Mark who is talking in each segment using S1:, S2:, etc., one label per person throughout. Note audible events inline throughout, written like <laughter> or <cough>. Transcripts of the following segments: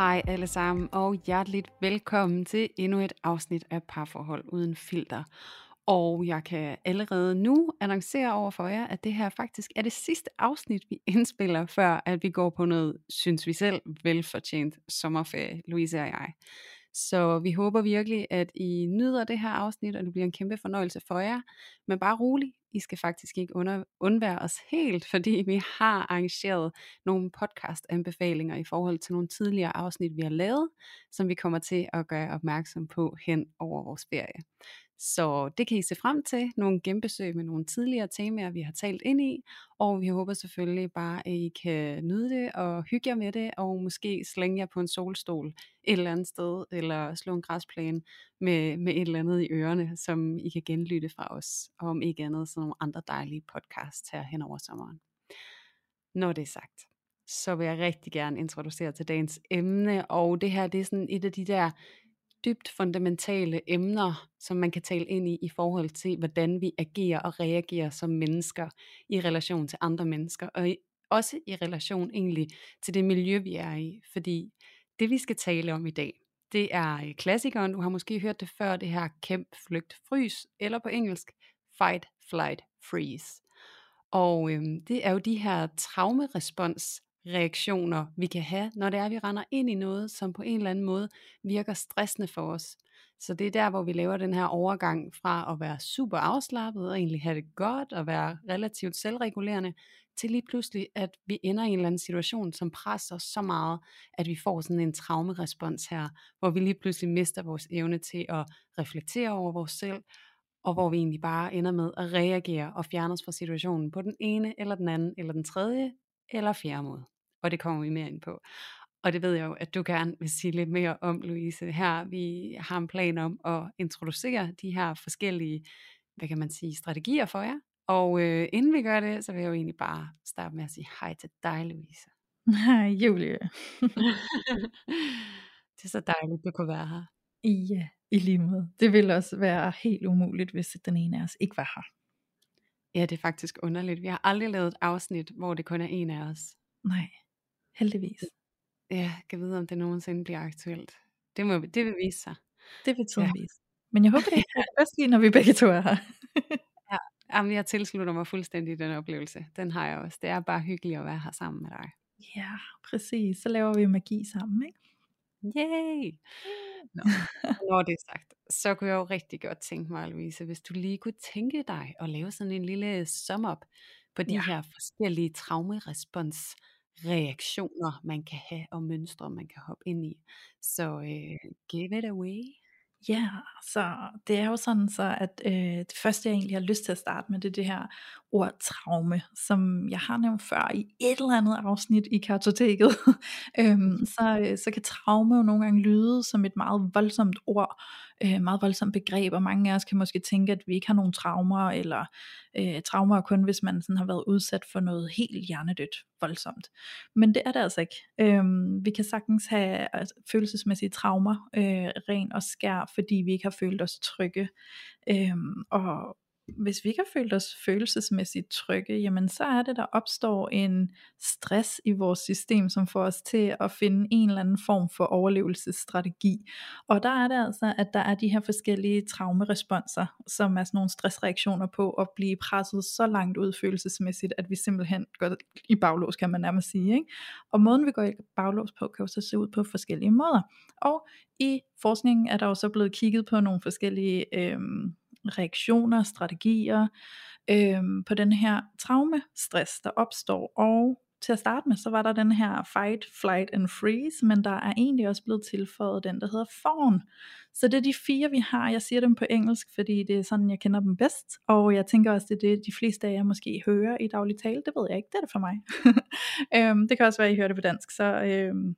S1: Hej alle sammen, og hjerteligt velkommen til endnu et afsnit af Parforhold Uden Filter. Og jeg kan allerede nu annoncere over for jer, at det her faktisk er det sidste afsnit, vi <laughs> indspiller, før at vi går på noget, synes vi selv, velfortjent sommerferie, Louise og jeg. Så vi håber virkelig, at I nyder det her afsnit, og det bliver en kæmpe fornøjelse for jer. Men bare rolig, i skal faktisk ikke under, undvære os helt, fordi vi har arrangeret nogle podcast-anbefalinger i forhold til nogle tidligere afsnit, vi har lavet, som vi kommer til at gøre opmærksom på hen over vores ferie. Så det kan I se frem til, nogle genbesøg med nogle tidligere temaer, vi har talt ind i, og vi håber selvfølgelig bare, at I kan nyde det og hygge jer med det, og måske slænge jer på en solstol et eller andet sted, eller slå en græsplæne med, med et eller andet i ørerne, som I kan genlytte fra os, og om ikke andet sådan nogle andre dejlige podcasts her hen over sommeren. Når det er sagt, så vil jeg rigtig gerne introducere til dagens emne, og det her det er sådan et af de der dybt fundamentale emner, som man kan tale ind i i forhold til, hvordan vi agerer og reagerer som mennesker i relation til andre mennesker, og i, også i relation egentlig til det miljø, vi er i. Fordi det, vi skal tale om i dag, det er øh, klassikeren, du har måske hørt det før, det her kæmp, flygt, frys, eller på engelsk, fight, flight, freeze. Og øhm, det er jo de her traumerespons reaktioner, vi kan have, når det er, at vi render ind i noget, som på en eller anden måde virker stressende for os. Så det er der, hvor vi laver den her overgang fra at være super afslappet og egentlig have det godt og være relativt selvregulerende, til lige pludselig, at vi ender i en eller anden situation, som presser os så meget, at vi får sådan en traumerespons her, hvor vi lige pludselig mister vores evne til at reflektere over vores selv, og hvor vi egentlig bare ender med at reagere og fjerne os fra situationen på den ene, eller den anden, eller den tredje, eller fjerde måde. Og det kommer vi mere ind på. Og det ved jeg jo, at du gerne vil sige lidt mere om, Louise. Her vi har en plan om at introducere de her forskellige, hvad kan man sige, strategier for jer. Og øh, inden vi gør det, så vil jeg jo egentlig bare starte med at sige hej til dig, Louise.
S2: Hej <laughs> Julie. <laughs>
S1: det er så dejligt, du kunne være her.
S2: Ja, i lige måde. Det ville også være helt umuligt, hvis den ene af os ikke var her.
S1: Ja, det er faktisk underligt. Vi har aldrig lavet et afsnit, hvor det kun er en af os.
S2: Nej, heldigvis.
S1: Ja, kan vide, om det nogensinde bliver aktuelt. Det, må, det vil vise sig.
S2: Det vil tiden ja. vise. Men jeg håber, det <laughs> er først lige, når vi begge to er her.
S1: ja, jamen, jeg tilslutter mig fuldstændig den oplevelse. Den har jeg også. Det er bare hyggeligt at være her sammen med dig.
S2: Ja, præcis. Så laver vi magi sammen, ikke?
S1: Yay! Nå, når det er sagt, så kunne jeg jo rigtig godt tænke mig, Louise, hvis du lige kunne tænke dig at lave sådan en lille sum up på de ja. her forskellige traumerespons reaktioner, man kan have, og mønstre, man kan hoppe ind i. Så øh, give it away.
S2: Ja, så det er jo sådan så, at øh, det første jeg egentlig har lyst til at starte med, det er det her ord traume, som jeg har nævnt før i et eller andet afsnit i kartoteket. <laughs> øhm, så, øh, så kan traume jo nogle gange lyde som et meget voldsomt ord, øh, meget voldsomt begreb, og mange af os kan måske tænke, at vi ikke har nogen traumer, eller øh, traumer er kun, hvis man sådan har været udsat for noget helt hjernedødt voldsomt. Men det er det altså ikke. Øhm, vi kan sagtens have altså, følelsesmæssige traumer, øh, ren og skær, fordi vi ikke har følt os trygge. Øhm, og hvis vi ikke har følt os følelsesmæssigt trygge, jamen så er det, der opstår en stress i vores system, som får os til at finde en eller anden form for overlevelsesstrategi. Og der er det altså, at der er de her forskellige traumeresponser, som er sådan nogle stressreaktioner på at blive presset så langt ud følelsesmæssigt, at vi simpelthen går i baglås, kan man nærmest sige. Ikke? Og måden vi går i baglås på, kan jo så se ud på forskellige måder. Og i forskningen er der jo så blevet kigget på nogle forskellige øhm, reaktioner, strategier øhm, på den her traumestress, der opstår. Og til at starte med, så var der den her fight, flight and freeze, men der er egentlig også blevet tilføjet den, der hedder fawn. Så det er de fire, vi har. Jeg siger dem på engelsk, fordi det er sådan, jeg kender dem bedst. Og jeg tænker også, det er det, de fleste af jer måske hører i daglig tale. Det ved jeg ikke, det er det for mig. <laughs> øhm, det kan også være, at I hører det på dansk, så, øhm,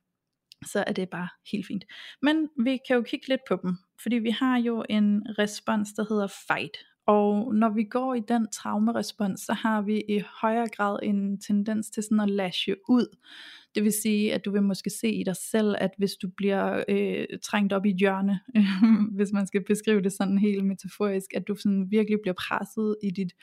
S2: så er det bare helt fint. Men vi kan jo kigge lidt på dem, fordi vi har jo en respons, der hedder fight. Og når vi går i den traumerespons, så har vi i højere grad en tendens til sådan at lashe ud. Det vil sige, at du vil måske se i dig selv, at hvis du bliver øh, trængt op i et hjørne, <laughs> hvis man skal beskrive det sådan helt metaforisk, at du sådan virkelig bliver presset i dit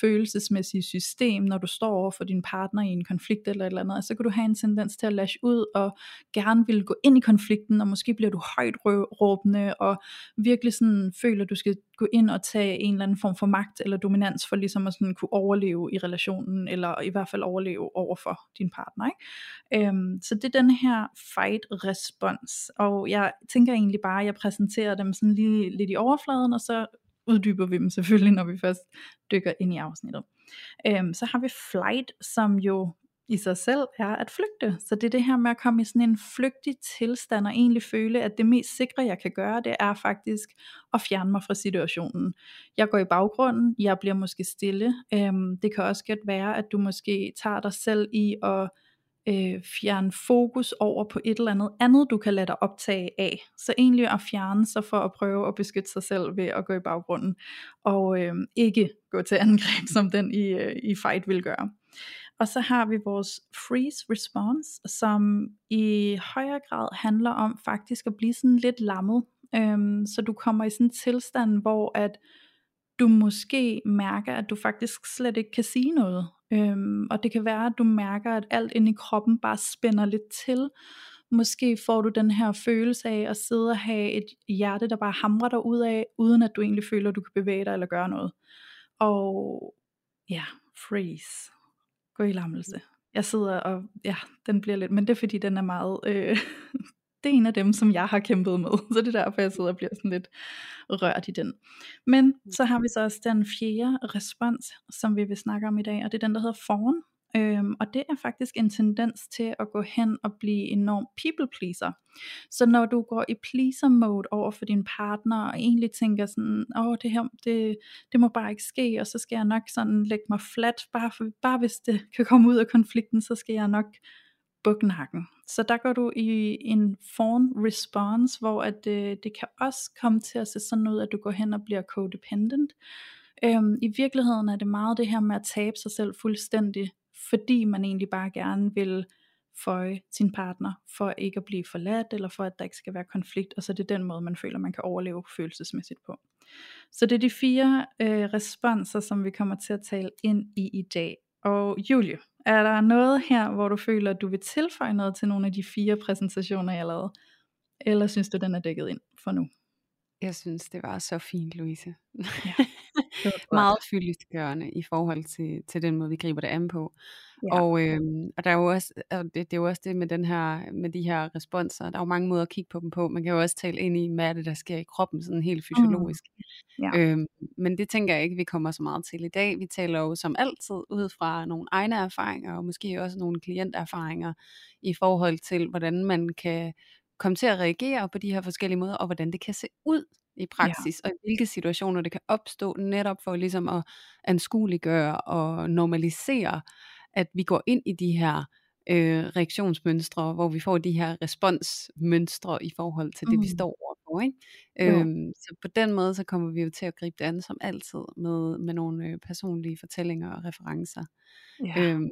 S2: følelsesmæssige system, når du står over for din partner i en konflikt eller et eller andet, så kan du have en tendens til at lash ud og gerne vil gå ind i konflikten, og måske bliver du højt råbende, og virkelig sådan føler, at du skal gå ind og tage en eller anden form for magt eller dominans, for ligesom at sådan kunne overleve i relationen, eller i hvert fald overleve over for din partner. Ikke? Øhm, så det er den her fight-respons, og jeg tænker egentlig bare, at jeg præsenterer dem sådan lige lidt i overfladen, og så uddyber vi dem selvfølgelig, når vi først dykker ind i afsnittet. Øhm, så har vi flight, som jo i sig selv er at flygte. Så det er det her med at komme i sådan en flygtig tilstand og egentlig føle, at det mest sikre jeg kan gøre, det er faktisk at fjerne mig fra situationen. Jeg går i baggrunden, jeg bliver måske stille. Øhm, det kan også godt være, at du måske tager dig selv i at øh, fjerne fokus over på et eller andet andet, du kan lade dig optage af. Så egentlig at fjerne sig for at prøve at beskytte sig selv ved at gå i baggrunden, og øh, ikke gå til angreb, som den i, øh, i fight vil gøre. Og så har vi vores freeze response, som i højere grad handler om faktisk at blive sådan lidt lammet. Øhm, så du kommer i sådan en tilstand, hvor at du måske mærker, at du faktisk slet ikke kan sige noget. Øhm, og det kan være, at du mærker, at alt inde i kroppen bare spænder lidt til. Måske får du den her følelse af at sidde og have et hjerte, der bare hamrer dig ud af, uden at du egentlig føler, at du kan bevæge dig eller gøre noget. Og ja, freeze. Gå i lammelse. Jeg sidder og, ja, den bliver lidt, men det er fordi, den er meget, øh, det er en af dem, som jeg har kæmpet med, <laughs> så det er derfor, jeg sidder og bliver sådan lidt rørt i den. Men så har vi så også den fjerde respons, som vi vil snakke om i dag, og det er den, der hedder fawn. Øhm, og det er faktisk en tendens til at gå hen og blive enorm people pleaser. Så når du går i pleaser mode over for din partner, og egentlig tænker sådan, åh oh, det her, det, det må bare ikke ske, og så skal jeg nok sådan lægge mig flat, bare, for, bare hvis det kan komme ud af konflikten, så skal jeg nok bukkenhakken. Så der går du i en fawn response, hvor at, øh, det kan også komme til at se sådan ud, at du går hen og bliver codependent. Øhm, I virkeligheden er det meget det her med at tabe sig selv fuldstændig, fordi man egentlig bare gerne vil føje sin partner, for ikke at blive forladt, eller for at der ikke skal være konflikt, og så er det den måde, man føler, man kan overleve følelsesmæssigt på. Så det er de fire øh, responser, som vi kommer til at tale ind i i dag. Og Julie, er der noget her, hvor du føler, at du vil tilføje noget til nogle af de fire præsentationer, jeg lavede? Eller synes du, den er dækket ind for nu?
S1: Jeg synes, det var så fint, Louise.
S2: Ja, <laughs>
S1: Meget fyldestgørende i forhold til, til den måde, vi griber det an på.
S2: Ja.
S1: Og, øhm, og der er jo også, og det, det er jo også det med, den her, med de her responser. Der er jo mange måder at kigge på dem på. Man kan jo også tale ind i, hvad er det, der sker i kroppen, sådan helt fysiologisk.
S2: Mm. Ja.
S1: Øhm, men det tænker jeg ikke, vi kommer så meget til i dag. Vi taler jo som altid ud fra nogle egne erfaringer, og måske også nogle klienterfaringer, i forhold til, hvordan man kan komme til at reagere på de her forskellige måder, og hvordan det kan se ud i praksis, ja. og i hvilke situationer det kan opstå, netop for ligesom at anskueliggøre og normalisere, at vi går ind i de her øh, reaktionsmønstre, hvor vi får de her responsmønstre i forhold til det, mm. vi står overfor. Ikke? Øhm, så på den måde, så kommer vi jo til at gribe det an som altid, med, med nogle øh, personlige fortællinger og referencer.
S2: Ja.
S1: Øhm,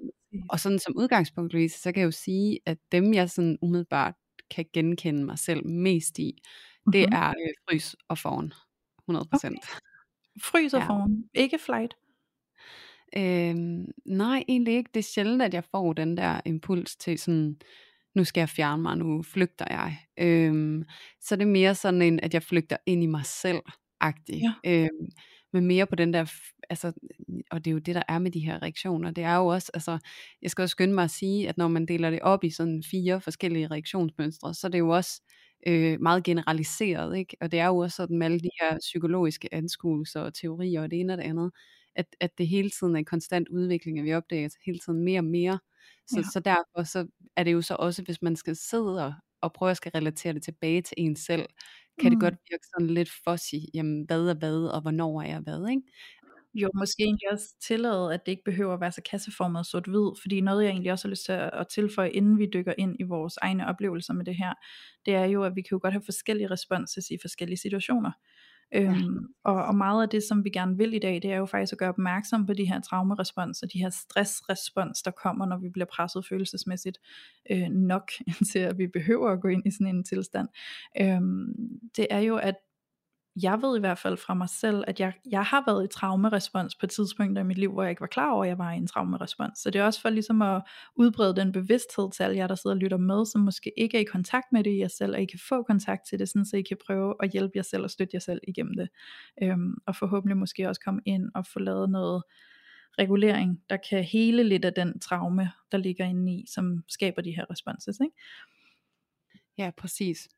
S1: og sådan som udgangspunkt, Louise, så kan jeg jo sige, at dem jeg sådan umiddelbart kan genkende mig selv mest i, det
S2: Mhm.
S1: er øh, frys og foran. 100%.
S2: Okay. Frys og
S1: Ja.
S2: foran. Ikke flight.
S1: Øhm, nej, egentlig ikke. Det er sjældent, at jeg får den der impuls til sådan, nu skal jeg fjerne mig, nu flygter jeg. Øhm, så det er mere sådan en, at jeg flygter ind i mig selv-agtig.
S2: Ja.
S1: Øhm, men mere på den der, altså, og det er jo det, der er med de her reaktioner. Det er jo også, altså, jeg skal også skynde mig at sige, at når man deler det op i sådan fire forskellige reaktionsmønstre, så er det jo også øh, meget generaliseret, ikke? Og det er jo også sådan med alle de her psykologiske anskuelser og teorier og det ene og det andet, at, at det hele tiden er en konstant udvikling, at vi opdager hele tiden mere og mere. Så,
S2: Ja.
S1: så derfor så er det jo så også, hvis man skal sidde og, og prøve at skal relatere det tilbage til en selv, kan det
S2: Mm.
S1: godt virke sådan lidt fuzzy, jamen hvad er hvad, og hvornår er jeg hvad, ikke?
S2: Jo, måske egentlig også tillade, at det ikke behøver at være så kasseformet sort-hvid, fordi noget jeg egentlig også har lyst til at at tilføje, inden vi dykker ind i vores egne oplevelser med det her, det er jo, at vi kan jo godt have forskellige responses i forskellige situationer. Øhm, og, og meget af det, som vi gerne vil i dag, det er jo faktisk at gøre opmærksom på de her traumerespons og de her stressrespons, der kommer, når vi bliver presset følelsesmæssigt øh, nok <laughs> til, at vi behøver at gå ind i sådan en tilstand. Øhm, det er jo, at jeg ved i hvert fald fra mig selv, at jeg, jeg har været i traumerespons på tidspunkter i mit liv, hvor jeg ikke var klar over, at jeg var i en traumerespons. Så det er også for ligesom at udbrede den bevidsthed til alle jer, der sidder og lytter med, som måske ikke er i kontakt med det i jer selv, og I kan få kontakt til det, sådan, så I kan prøve at hjælpe jer selv og støtte jer selv igennem det. Øhm, og forhåbentlig måske også komme ind og få lavet noget regulering, der kan hele lidt af den traume, der ligger inde i, som skaber de her responses. Ikke?
S1: Ja, præcis.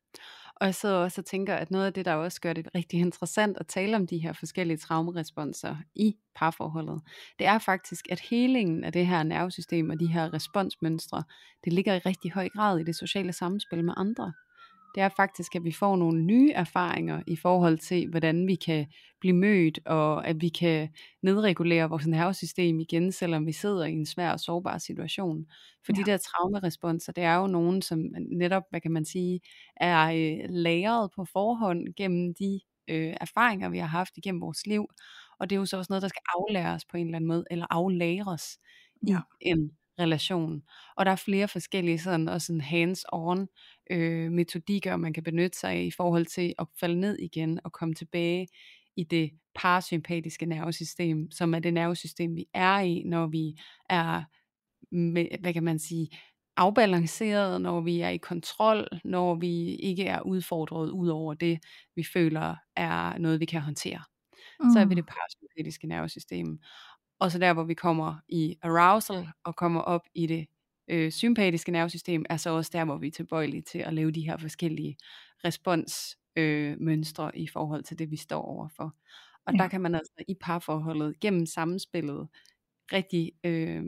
S1: Og jeg sidder også og tænker, at noget af det, der også gør det rigtig interessant at tale om de her forskellige traumeresponser i parforholdet, det er faktisk, at helingen af det her nervesystem og de her responsmønstre, det ligger i rigtig høj grad i det sociale samspil med andre. Det er faktisk, at vi får nogle nye erfaringer i forhold til, hvordan vi kan blive mødt, og at vi kan nedregulere vores nervesystem igen, selvom vi sidder i en svær og sårbar situation. For ja. de der traumeresponser, det er jo nogen, som netop, hvad kan man sige, er øh, lagret på forhånd gennem de øh, erfaringer, vi har haft igennem vores liv. Og det er jo så også noget, der skal aflæres på en eller anden måde, eller aflagres ja. i en relation. Og der er flere forskellige sådan, og sådan hands-on øh, metodikker, man kan benytte sig af i forhold til at falde ned igen og komme tilbage i det parasympatiske nervesystem, som er det nervesystem, vi er i, når vi er, med, hvad kan man sige, afbalanceret, når vi er i kontrol, når vi ikke er udfordret ud over det, vi føler er noget, vi kan håndtere. Mm. Så er vi det parasympatiske nervesystem. Og så der, hvor vi kommer i arousal og kommer op i det øh, sympatiske nervesystem, er så også der, hvor vi er tilbøjelige til at lave de her forskellige responsmønstre øh, i forhold til det, vi står overfor. Og ja. der kan man altså i parforholdet gennem samspillet rigtig, øh,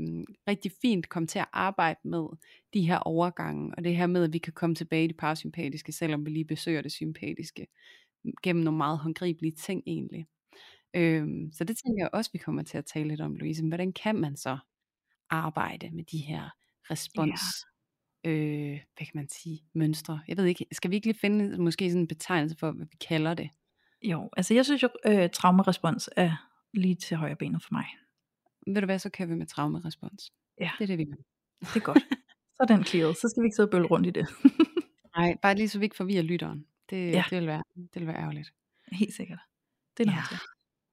S1: rigtig fint komme til at arbejde med de her overgange, og det her med, at vi kan komme tilbage i det parasympatiske, selvom vi lige besøger det sympatiske, gennem nogle meget håndgribelige ting egentlig. Øhm, så det tænker jeg også, vi kommer til at tale lidt om, Louise. Hvordan kan man så arbejde med de her respons, ja. øh, hvad kan man sige, mønstre? Jeg ved ikke, skal vi ikke lige finde måske sådan en betegnelse for, hvad vi kalder det?
S2: Jo, altså jeg synes jo, øh, traumerespons er lige til højre benet for mig.
S1: Ved du hvad, så kan vi med traumerespons.
S2: Ja.
S1: Det er det, vi gør.
S2: Det er godt. Så er den clearet. Så skal vi ikke sidde og bølle rundt i det. <laughs>
S1: Nej, bare lige så vi ikke forvirrer lytteren. Det, ja. det, vil være, det vil være ærgerligt.
S2: Helt sikkert. Det er noget ja.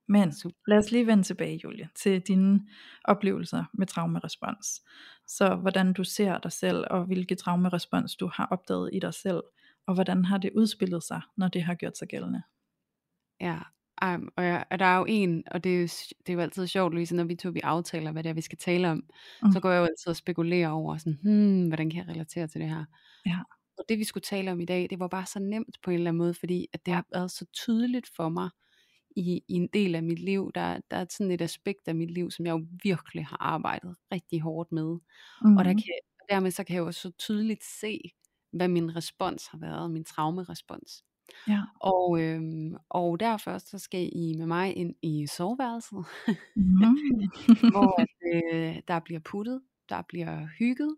S2: Men Super. lad os lige vende tilbage, Julie, til dine oplevelser med traumerespons. Så hvordan du ser dig selv, og hvilke traumerespons du har opdaget i dig selv, og hvordan har det udspillet sig, når det har gjort sig gældende?
S1: Ja, um, og, ja, og der er jo en, og det er jo, det er jo altid sjovt, Louise, når vi to vi aftaler, hvad det er, vi skal tale om, mm. så går jeg jo altid og spekulerer over, sådan, hmm, hvordan kan jeg relatere til det her?
S2: Ja.
S1: Og det vi skulle tale om i dag, det var bare så nemt på en eller anden måde, fordi at det har været så tydeligt for mig, i, i en del af mit liv. Der, der er sådan et aspekt af mit liv, som jeg jo virkelig har arbejdet rigtig hårdt med. Mm-hmm. Og der kan, dermed så kan jeg jo så tydeligt se, hvad min respons har været, min traumerespons.
S2: Ja.
S1: Og, øhm, og derfor så skal I med mig ind i soveværelset, <laughs>
S2: mm-hmm.
S1: hvor at, øh, der bliver puttet, der bliver hygget,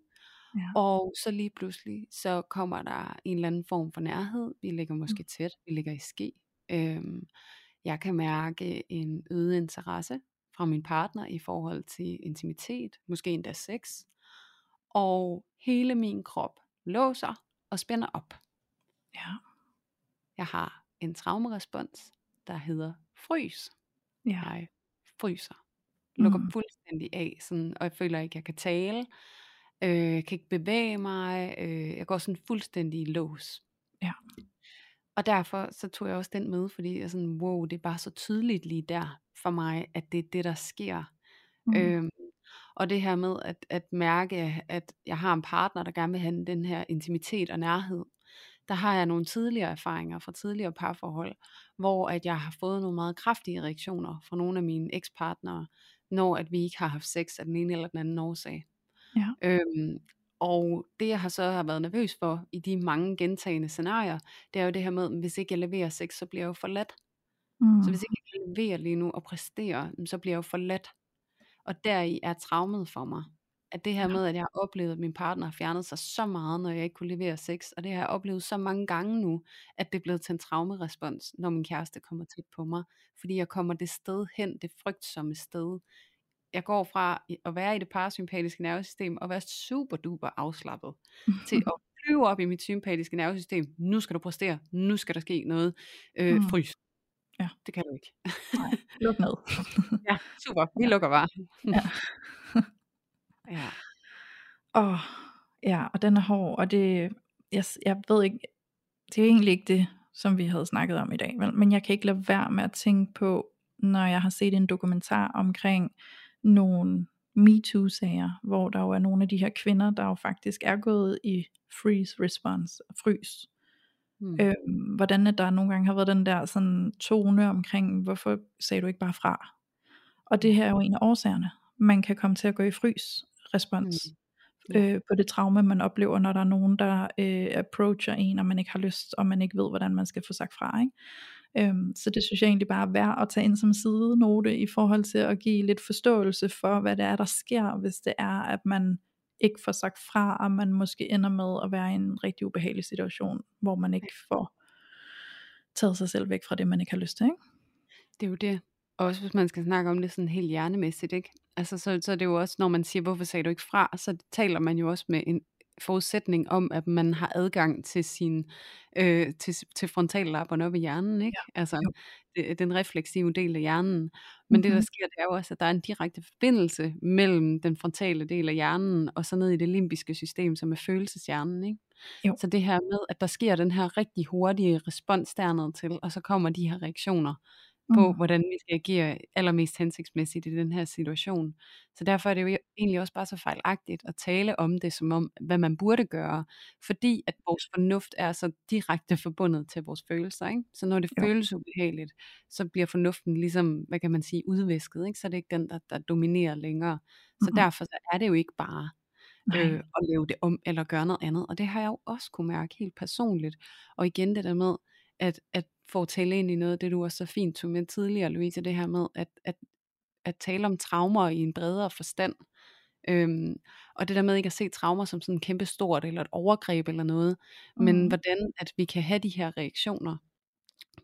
S2: ja.
S1: og så lige pludselig, så kommer der en eller anden form for nærhed. Vi ligger måske tæt, vi ligger i ske. Øhm, jeg kan mærke en øget interesse fra min partner i forhold til intimitet, måske endda sex. Og hele min krop låser og spænder op.
S2: Ja.
S1: Jeg har en traumerespons, der hedder frys.
S2: Ja.
S1: Jeg fryser. Lukker mm. fuldstændig af, sådan, og jeg føler ikke, jeg kan tale. Øh, jeg kan ikke bevæge mig. Øh, jeg går sådan fuldstændig i lås.
S2: Ja.
S1: Og derfor så tog jeg også den med, fordi jeg sådan, wow, det er bare så tydeligt lige der for mig, at det er det, der sker. Mm. Øhm, og det her med at, at mærke, at jeg har en partner, der gerne vil have den her intimitet og nærhed, der har jeg nogle tidligere erfaringer fra tidligere parforhold, hvor at jeg har fået nogle meget kraftige reaktioner fra nogle af mine ekspartnere, når at vi ikke har haft sex af den ene eller den anden årsag.
S2: Ja.
S1: Øhm, og det jeg har så har været nervøs for i de mange gentagende scenarier, det er jo det her med, hvis ikke jeg leverer sex, så bliver jeg jo forladt.
S2: Mm.
S1: Så hvis ikke jeg kan levere lige nu og præstere, så bliver jeg jo forladt. Og deri er traumet for mig. At det her med, at jeg har oplevet, at min partner har fjernet sig så meget, når jeg ikke kunne levere sex, og det har jeg oplevet så mange gange nu, at det er blevet til en traumerespons, når min kæreste kommer tæt på mig. Fordi jeg kommer det sted hen, det frygtsomme sted. Jeg går fra at være i det parasympatiske nervesystem og være super duper afslappet, <laughs> til at flyve op i mit sympatiske nervesystem. Nu skal du præstere, nu skal der ske noget. Øh,
S2: Mm.
S1: frys.
S2: Ja.
S1: Det kan du ikke.
S2: Nej, luk ned. <laughs>
S1: Ja, super. Vi
S2: Ja.
S1: lukker bare. <laughs>
S2: Ja.
S1: ja.
S2: Åh, ja, og den er hård, og det, jeg, jeg ved ikke, det er egentlig ikke det, som vi havde snakket om i dag, men jeg kan ikke lade være med at tænke på, når jeg har set en dokumentar omkring nogle MeToo-sager, hvor der jo er nogle af de her kvinder, der jo faktisk er gået i freeze response, frys.
S1: Mm.
S2: Øhm, hvordan at der nogle gange har været den der sådan tone omkring, hvorfor sagde du ikke bare fra? Og det her er jo en af årsagerne. Man kan komme til at gå i frys respons
S1: Mm.
S2: Øh, på det traume, man oplever, når der er nogen, der øh, approacher en, og man ikke har lyst, og man ikke ved, hvordan man skal få sagt fra. Ikke? Øhm, så det synes jeg egentlig bare er værd at tage ind som sidenote i forhold til at give lidt forståelse for, hvad det er, der sker, hvis det er, at man ikke får sagt fra, og man måske ender med at være i en rigtig ubehagelig situation, hvor man ikke får taget sig selv væk fra det, man ikke har lyst til. Ikke?
S1: Det er jo det. Og også hvis man skal snakke om det sådan helt hjernemæssigt, ikke? Altså, så, så er det jo også, når man siger, hvorfor sagde du ikke fra, så taler man jo også med en forudsætning om, at man har adgang til sin øh, til, til frontallapperne op i hjernen, ikke? Ja. Altså, det, den refleksive del af hjernen. Men det, der
S2: Mhm.
S1: sker, det er jo også, at der er en direkte forbindelse mellem den frontale del af hjernen, og så ned i det limbiske system, som er følelseshjernen, ikke?
S2: Jo.
S1: Så det her med, at der sker den her rigtig hurtige respons dernede til, og så kommer de her reaktioner på,
S2: Mm.
S1: hvordan vi skal agere allermest hensigtsmæssigt i den her situation. Så derfor er det jo egentlig også bare så fejlagtigt at tale om det, som om, hvad man burde gøre, fordi at vores fornuft er så direkte forbundet til vores følelser. Ikke? Så når det
S2: Jo.
S1: føles ubehageligt, så bliver fornuften ligesom, hvad kan man sige, udvisket. Ikke? Så er det ikke den, der, der dominerer længere. Så
S2: Mhm.
S1: derfor så er det jo ikke bare
S2: Nej.
S1: øh, at lave det om, eller gøre noget andet. Og det har jeg jo også kunne mærke helt personligt. Og igen det der med, at, at få tale ind i noget af det, du også så fint tog med tidligere, Louise, det her med, at, at, at tale om traumer i en bredere forstand. Øhm, og det der med ikke at se traumer som sådan kæmpe stort, eller et overgreb eller noget, men
S2: Mm.
S1: hvordan at vi kan have de her reaktioner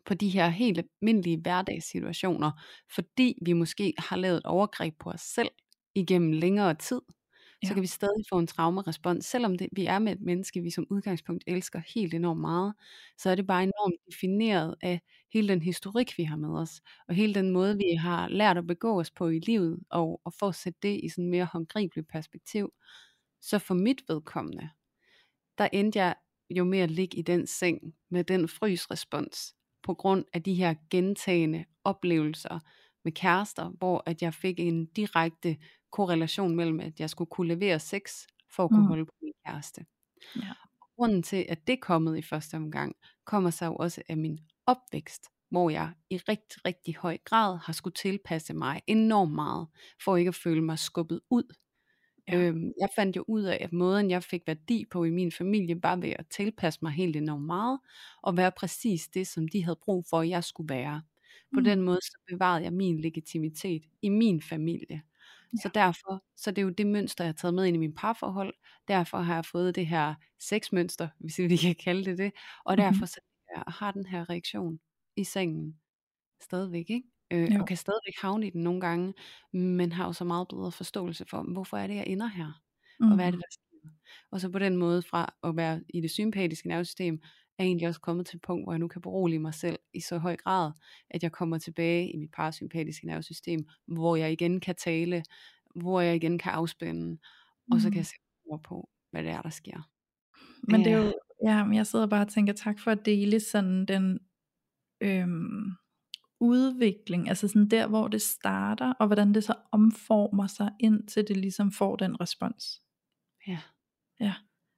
S1: på de her helt almindelige hverdagssituationer, fordi vi måske har lavet et overgreb på os selv igennem længere tid, så
S2: Ja.
S1: kan vi stadig få en traumerespons, selvom det, vi er med et menneske, vi som udgangspunkt elsker helt enormt meget, så er det bare enormt defineret af hele den historik, vi har med os, og hele den måde, vi har lært at begå os på i livet, og, og for at sætte det i sådan mere håndgribeligt perspektiv. Så for mit vedkommende, der endte jeg jo med at ligge i den seng med den frysrespons, på grund af de her gentagende oplevelser med kærester, hvor at jeg fik en direkte korrelation mellem, at jeg skulle kunne levere sex, for at kunne
S2: Mm.
S1: holde på min kæreste.
S2: Ja.
S1: Grunden til, at det kommet i første omgang, kommer så jo også af min opvækst, hvor jeg i rigtig, rigtig høj grad har skulle tilpasse mig enormt meget, for ikke at føle mig skubbet ud.
S2: Ja.
S1: Øhm, jeg fandt jo ud af, at måden jeg fik værdi på i min familie, bare ved at tilpasse mig helt enormt meget, og være præcis det, som de havde brug for, at jeg skulle være. På
S2: Mm.
S1: den måde, så bevarede jeg min legitimitet i min familie. Så derfor, så det er jo det mønster, jeg har taget med ind i min parforhold. Derfor har jeg fået det her sexmønster, <laughs> hvis vi kan kalde det det. Og
S2: Mhm.
S1: derfor så jeg har den her reaktion i sengen stadigvæk, ikke? Øh,
S2: Jo.
S1: og kan stadigvæk havne i den nogle gange, men har jo så meget bedre forståelse for, hvorfor er det, jeg ender her? Og hvad er det,
S2: Mm.
S1: der sker? Og så på den måde fra at være i det sympatiske nervesystem, er jeg egentlig også kommet til et punkt, hvor jeg nu kan berolige mig selv i så høj grad, at jeg kommer tilbage i mit parasympatiske nervesystem, hvor jeg igen kan tale, hvor jeg igen kan afspænde, og så kan
S2: Mm.
S1: jeg sætte ord på, hvad det er, der sker.
S2: Men det er
S1: Ja.
S2: jo, ja, men jeg sidder bare og tænker tak for at dele sådan den øhm, udvikling, altså sådan der, hvor det starter, og hvordan det så omformer sig, indtil det ligesom får den respons.
S1: Ja.
S2: Ja,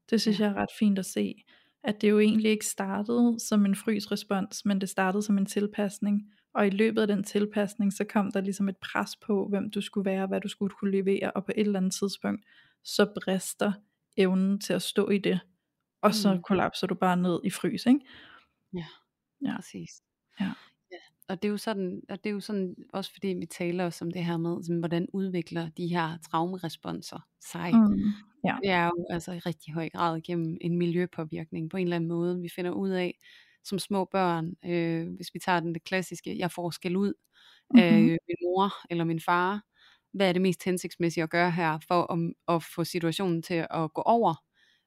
S2: det synes
S1: Ja.
S2: jeg er ret fint at se. At det jo egentlig ikke startede som en frysrespons, men det startede som en tilpasning. Og i løbet af den tilpasning, så kom der ligesom et pres på, hvem du skulle være, hvad du skulle kunne levere, og på et eller andet tidspunkt, så brister evnen til at stå i det, og så
S1: Mm.
S2: kollapser du bare ned i frys, ikke?
S1: Ja,
S2: Ja.
S1: præcis.
S2: Ja.
S1: Og det er jo sådan, og det er jo sådan også fordi vi taler også om det her med, sådan, hvordan udvikler de her traumeresponser sig.
S2: Mm. Ja.
S1: Det er jo altså i rigtig høj grad gennem en miljøpåvirkning på en eller anden måde. Vi finder ud af som små børn, øh, hvis vi tager den det klassiske, jeg får skæld ud af
S2: Mhm.
S1: min mor eller min far. Hvad er det mest hensigtsmæssige at gøre her for at, at få situationen til at gå over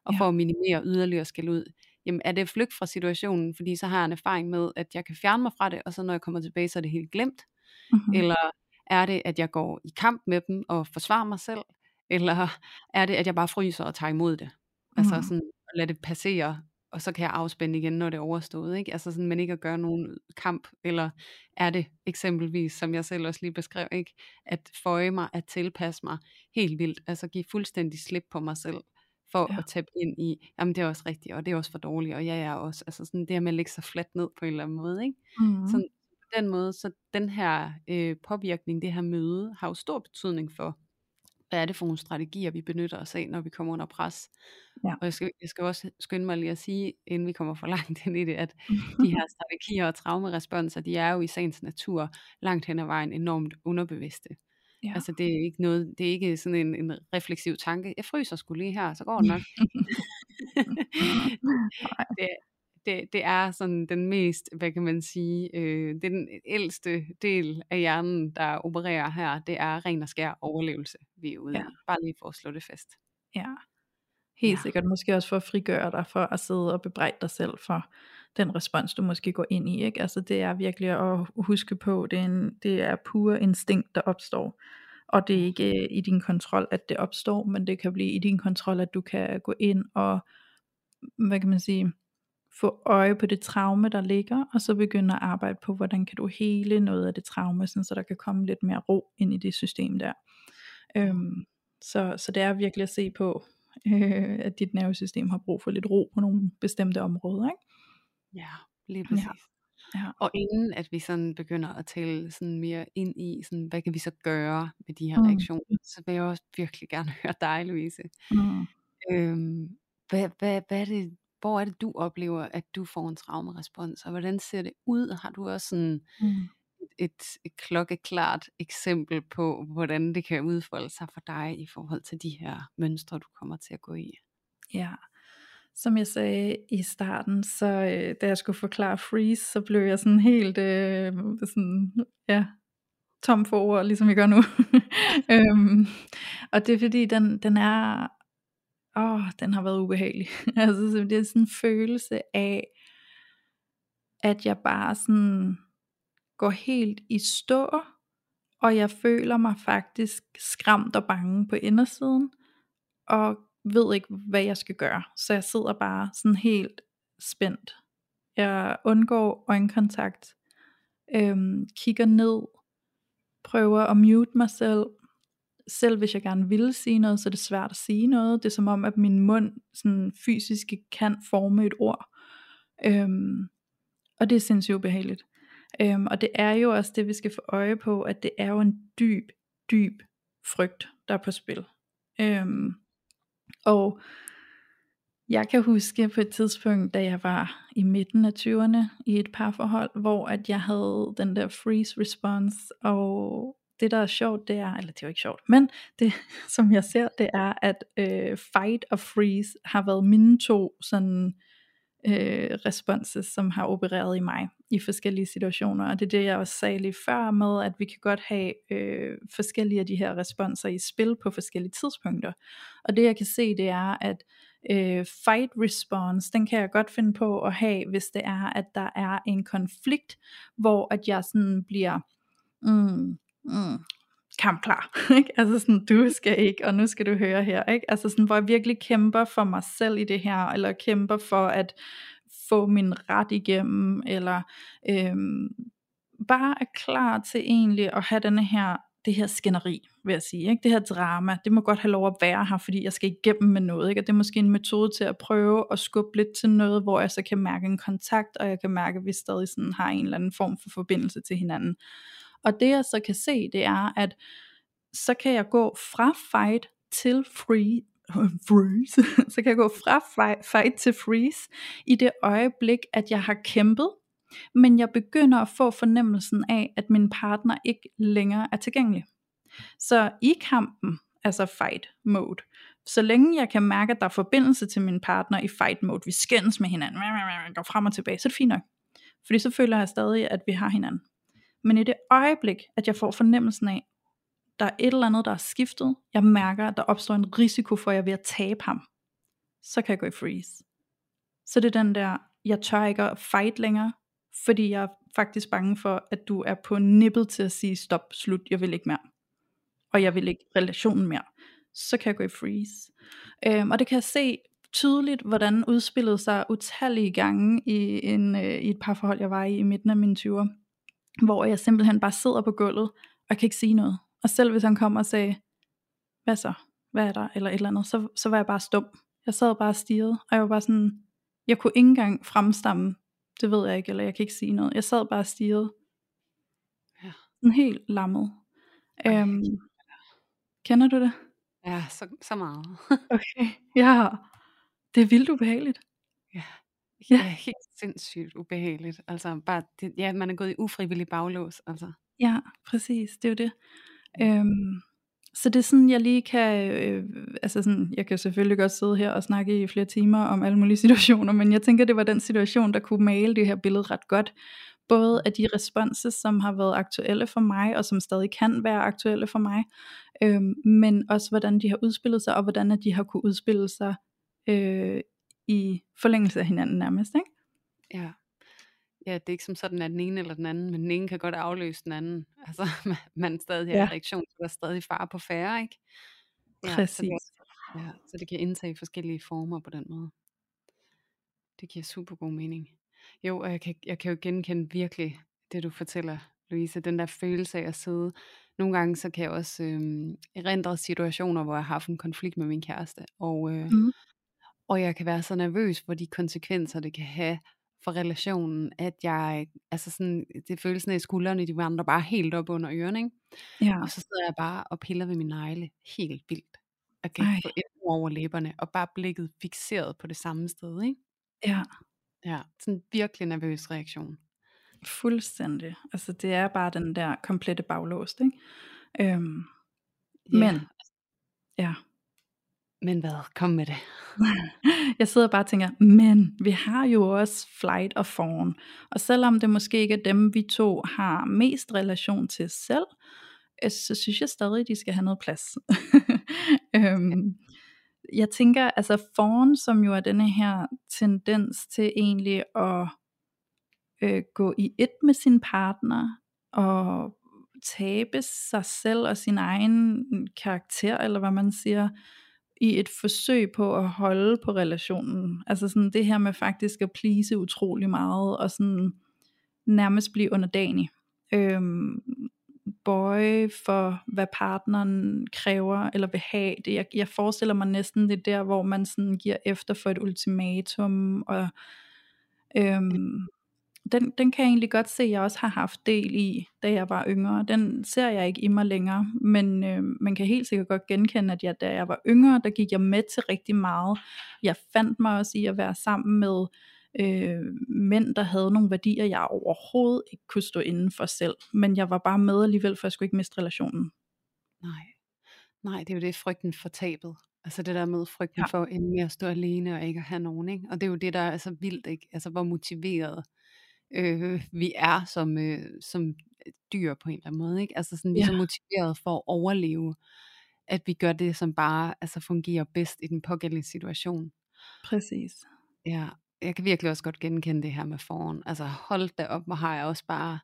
S1: og
S2: Ja.
S1: for at minimere yderligere skæld ud? Jamen er det at flygte fra situationen, fordi så har jeg en erfaring med, at jeg kan fjerne mig fra det, og så når jeg kommer tilbage, så er det helt glemt.
S2: Mhm.
S1: Eller er det, at jeg går i kamp med dem og forsvarer mig selv? Eller er det, at jeg bare fryser og tager imod det? Altså
S2: Mhm.
S1: sådan, at lade det passere, og så kan jeg afspænde igen, når det er overstået. Ikke? Altså sådan, men ikke at gøre nogen kamp. Eller er det eksempelvis, som jeg selv også lige beskrev, ikke? at føje mig, at tilpasse mig helt vildt. Altså give fuldstændig slip på mig selv for
S2: Ja.
S1: at tabe ind i, jamen det er også rigtigt, og det er også for dårligt, og jeg er også, altså sådan det med at lægge sig fladt ned på en eller anden måde, ikke?
S2: Mhm.
S1: Sådan, på den måde, så den her øh, påvirkning, det her møde, har jo stor betydning for, hvad er det for nogle strategier, vi benytter os af, når vi kommer under pres.
S2: Ja.
S1: Og jeg skal, jeg skal også skynde mig lige at sige, inden vi kommer for <laughs> langt ind i det, at <laughs> de her strategier og traumeresponser, de er jo i sagens natur langt hen ad vejen enormt underbevidste.
S2: Ja.
S1: Altså det er ikke noget, det er ikke sådan en, en refleksiv tanke, jeg fryser skulle lige her, så går det nok. <laughs> det, det, det er sådan den mest, hvad kan man sige, øh, det er den ældste del af hjernen, der opererer her, det er ren og skær overlevelse, vi er ude
S2: Ja.
S1: Bare lige for at slå det fast.
S2: Ja. Helt
S1: Ja.
S2: sikkert. Måske også for at frigøre dig for at sidde og bebrejde dig selv for den respons, du måske går ind i. Ikke? Altså det er virkelig at huske på, det er, en, det er pure instinkt, der opstår. Og det er ikke øh, i din kontrol, at det opstår, men det kan blive i din kontrol, at du kan gå ind og, hvad kan man sige, få øje på det traume, der ligger, og så begynde at arbejde på, hvordan kan du hele noget af det traume, sådan, så der kan komme lidt mere ro ind i det system der. Øhm, så, så det er virkelig at se på, <laughs> øh, at dit nervesystem har brug for lidt ro på nogle bestemte områder. Ikke?
S1: Ja, lige præcis.
S2: Ja. Ja.
S1: Og inden at vi sådan begynder at tale sådan mere ind i, sådan, hvad kan vi så gøre med de her
S2: Mm.
S1: reaktioner, så vil jeg også virkelig gerne <laughs> høre dig, Louise.
S2: Mm.
S1: Øhm, hvad, hvad, hvad er det, hvor er det, du oplever, at du får en traumerespons, og hvordan ser det ud? Har du også sådan
S2: Mm.
S1: et, et klokkeklart eksempel på, hvordan det kan udfolde sig for dig i forhold til de her mønstre, du kommer til at gå i?
S2: Ja, som jeg sagde i starten, så øh, da jeg skulle forklare freeze, så blev jeg sådan helt øh, sådan, ja, tom for ord, ligesom jeg gør nu. <laughs> øhm, og det er fordi, den, den er, åh, den har været ubehagelig. <laughs> altså, det er sådan en følelse af, at jeg bare sådan går helt i stå, og jeg føler mig faktisk skræmt og bange på indersiden, og ved ikke, hvad jeg skal gøre. Så jeg sidder bare sådan helt spændt. Jeg undgår øjenkontakt, øhm, kigger ned, prøver at mute mig selv. Selv hvis jeg gerne ville sige noget, så er det svært at sige noget. Det er som om, at min mund sådan fysisk kan forme et ord. Øhm, og det er sindssygt ubehageligt. Øhm, og det er jo også det, vi skal få øje på, at det er jo en dyb, dyb frygt, der er på spil. Øhm, og jeg kan huske på et tidspunkt, da jeg var i midten af 20'erne i et parforhold, hvor at jeg havde den der freeze response, og det der er sjovt, det er, eller det er jo ikke sjovt, men det <laughs> som jeg ser, det er, at øh, fight og freeze har været mine to sådan øh, responses, som har opereret i mig i forskellige situationer. Og det er det, jeg også sagde lige før med, at vi kan godt have øh, forskellige af de her responser i spil på forskellige tidspunkter. Og det jeg kan se, det er, at øh, fight response, den kan jeg godt finde på at have, hvis det er, at der er en konflikt, hvor at jeg sådan bliver, mm, mm, kampklar, <laughs> ikke? altså sådan, du skal ikke, og nu skal du høre her, ikke? altså sådan, hvor jeg virkelig kæmper for mig selv i det her, eller kæmper for at få min ret igennem, eller øhm, bare er klar til egentlig at have denne her, det her skænderi, vil jeg sige. Ikke? Det her drama, det må godt have lov at være her, fordi jeg skal igennem med noget. Ikke? Og det er måske en metode til at prøve at skubbe lidt til noget, hvor jeg så kan mærke en kontakt, og jeg kan mærke, at vi stadig sådan har en eller anden form for forbindelse til hinanden. Og det jeg så kan se, det er, at så kan jeg gå fra fight til free, <laughs> freeze, så kan jeg gå fra fight til freeze i det øjeblik, at jeg har kæmpet, men jeg begynder at få fornemmelsen af, at min partner ikke længere er tilgængelig. Så i kampen, altså fight mode, så længe jeg kan mærke, at der er forbindelse til min partner i fight mode, vi skændes med hinanden, går frem og tilbage, så er det fint nok. Fordi så føler jeg stadig, at vi har hinanden. Men i det øjeblik, at jeg får fornemmelsen af, der er et eller andet, der er skiftet, jeg mærker, at der opstår en risiko for, at jeg er ved at tabe ham, så kan jeg gå i freeze. Så det er den der, jeg tør ikke at fight længere, fordi jeg er faktisk bange for, at du er på nippet til at sige, stop, slut, jeg vil ikke mere. Og jeg vil ikke relationen mere. Så kan jeg gå i freeze. Øhm, og det kan jeg se tydeligt, hvordan udspillede sig utallige gange i, en, øh, i et par forhold, jeg var i i midten af mine 20'er. Hvor jeg simpelthen bare sidder på gulvet, og kan ikke sige noget. Og selv hvis han kommer og sagde, hvad så? Hvad er der? Eller et eller andet, så, så var jeg bare stum. Jeg sad bare og stirrede, og jeg var bare sådan, jeg kunne ikke engang fremstamme det ved jeg ikke, eller jeg kan ikke sige noget. Jeg sad bare og stirrede. Ja. Sådan helt lammet. Øhm, kender du det?
S1: Ja, så, så meget.
S2: okay, ja. Det er vildt ubehageligt.
S1: Ja. Ja, helt sindssygt ubehageligt. Altså bare, det, ja, man er gået i ufrivillig baglås. Altså.
S2: Ja, præcis, det er jo det. Øhm, så det er sådan, jeg lige kan, øh, altså sådan, jeg kan selvfølgelig godt sidde her og snakke i flere timer om alle mulige <laughs> situationer, men jeg tænker, det var den situation, der kunne male det her billede ret godt. Både af de responser, som har været aktuelle for mig, og som stadig kan være aktuelle for mig, øh, men også hvordan de har udspillet sig, og hvordan at de har kunne udspille sig øh, i forlængelse af hinanden nærmest. Ikke?
S1: Ja ja, det er ikke som sådan, at den ene eller den anden, men den ene kan godt afløse den anden. <laughs> Altså, man, man stadig har ja. reaktion, så der er stadig far på færre, ikke?
S2: Ja, Præcis. Så
S1: det, ja, så det kan indtage forskellige former på den måde. Det giver super god mening. Jo, og jeg kan, jeg kan jo genkende virkelig det, du fortæller, Louise, den der følelse af at sidde. Nogle gange, så kan jeg også øh, erindre situationer, hvor jeg har haft en konflikt med min kæreste, og, øh, mm. Og jeg kan være så nervøs for de konsekvenser, det kan have for relationen, at jeg, altså sådan, det føles sådan i skuldrene, de vandrer bare helt op under ørerne, ikke? Ja. Og så sidder jeg bare og piller ved min negle helt vildt. Og kan få et over læberne, og bare blikket fixeret på det samme sted, ikke?
S2: Ja.
S1: Ja, sådan en virkelig nervøs reaktion.
S2: Fuldstændig. Altså det er bare den der komplette baglåst, ikke? Øhm, ja. Men, ja.
S1: Men hvad? Kom med det. <laughs>
S2: Jeg sidder bare og tænker, men vi har jo også Flight og Fawn. Og selvom det måske ikke er dem, vi to har mest relation til selv, øh, så synes jeg stadig, at de skal have noget plads. <laughs> øhm, jeg tænker, altså Fawn, som jo er denne her tendens til egentlig at øh, gå i et med sin partner, og tabe sig selv og sin egen karakter, eller hvad man siger, i et forsøg på at holde på relationen. Altså sådan det her med faktisk at please utrolig meget, og sådan nærmest blive underdanig. Øhm, bøje for, hvad partneren kræver eller vil have. Det, jeg, jeg forestiller mig næsten det der, hvor man sådan giver efter for et ultimatum, og øhm, den, den kan jeg egentlig godt se, at jeg også har haft del i, da jeg var yngre. Den ser jeg ikke i mig længere, men øh, man kan helt sikkert godt genkende, at jeg, da jeg var yngre, der gik jeg med til rigtig meget. Jeg fandt mig også i at være sammen med øh, mænd, der havde nogle værdier, jeg overhovedet ikke kunne stå inden for selv. Men jeg var bare med alligevel, for jeg skulle ikke miste relationen.
S1: Nej, Nej det er jo det frygten for tabet. Altså det der med frygten ja. for endelig at stå alene og ikke at have nogen. Ikke? Og det er jo det, der er så vildt. Ikke? Altså hvor motiveret øh, vi er som, øh, som dyr på en eller anden måde. Ikke? Altså sådan, vi er så motiveret for at overleve, at vi gør det, som bare altså, fungerer bedst i den pågældende situation.
S2: Præcis.
S1: Ja, jeg kan virkelig også godt genkende det her med foran. Altså hold da op, hvor har jeg også bare...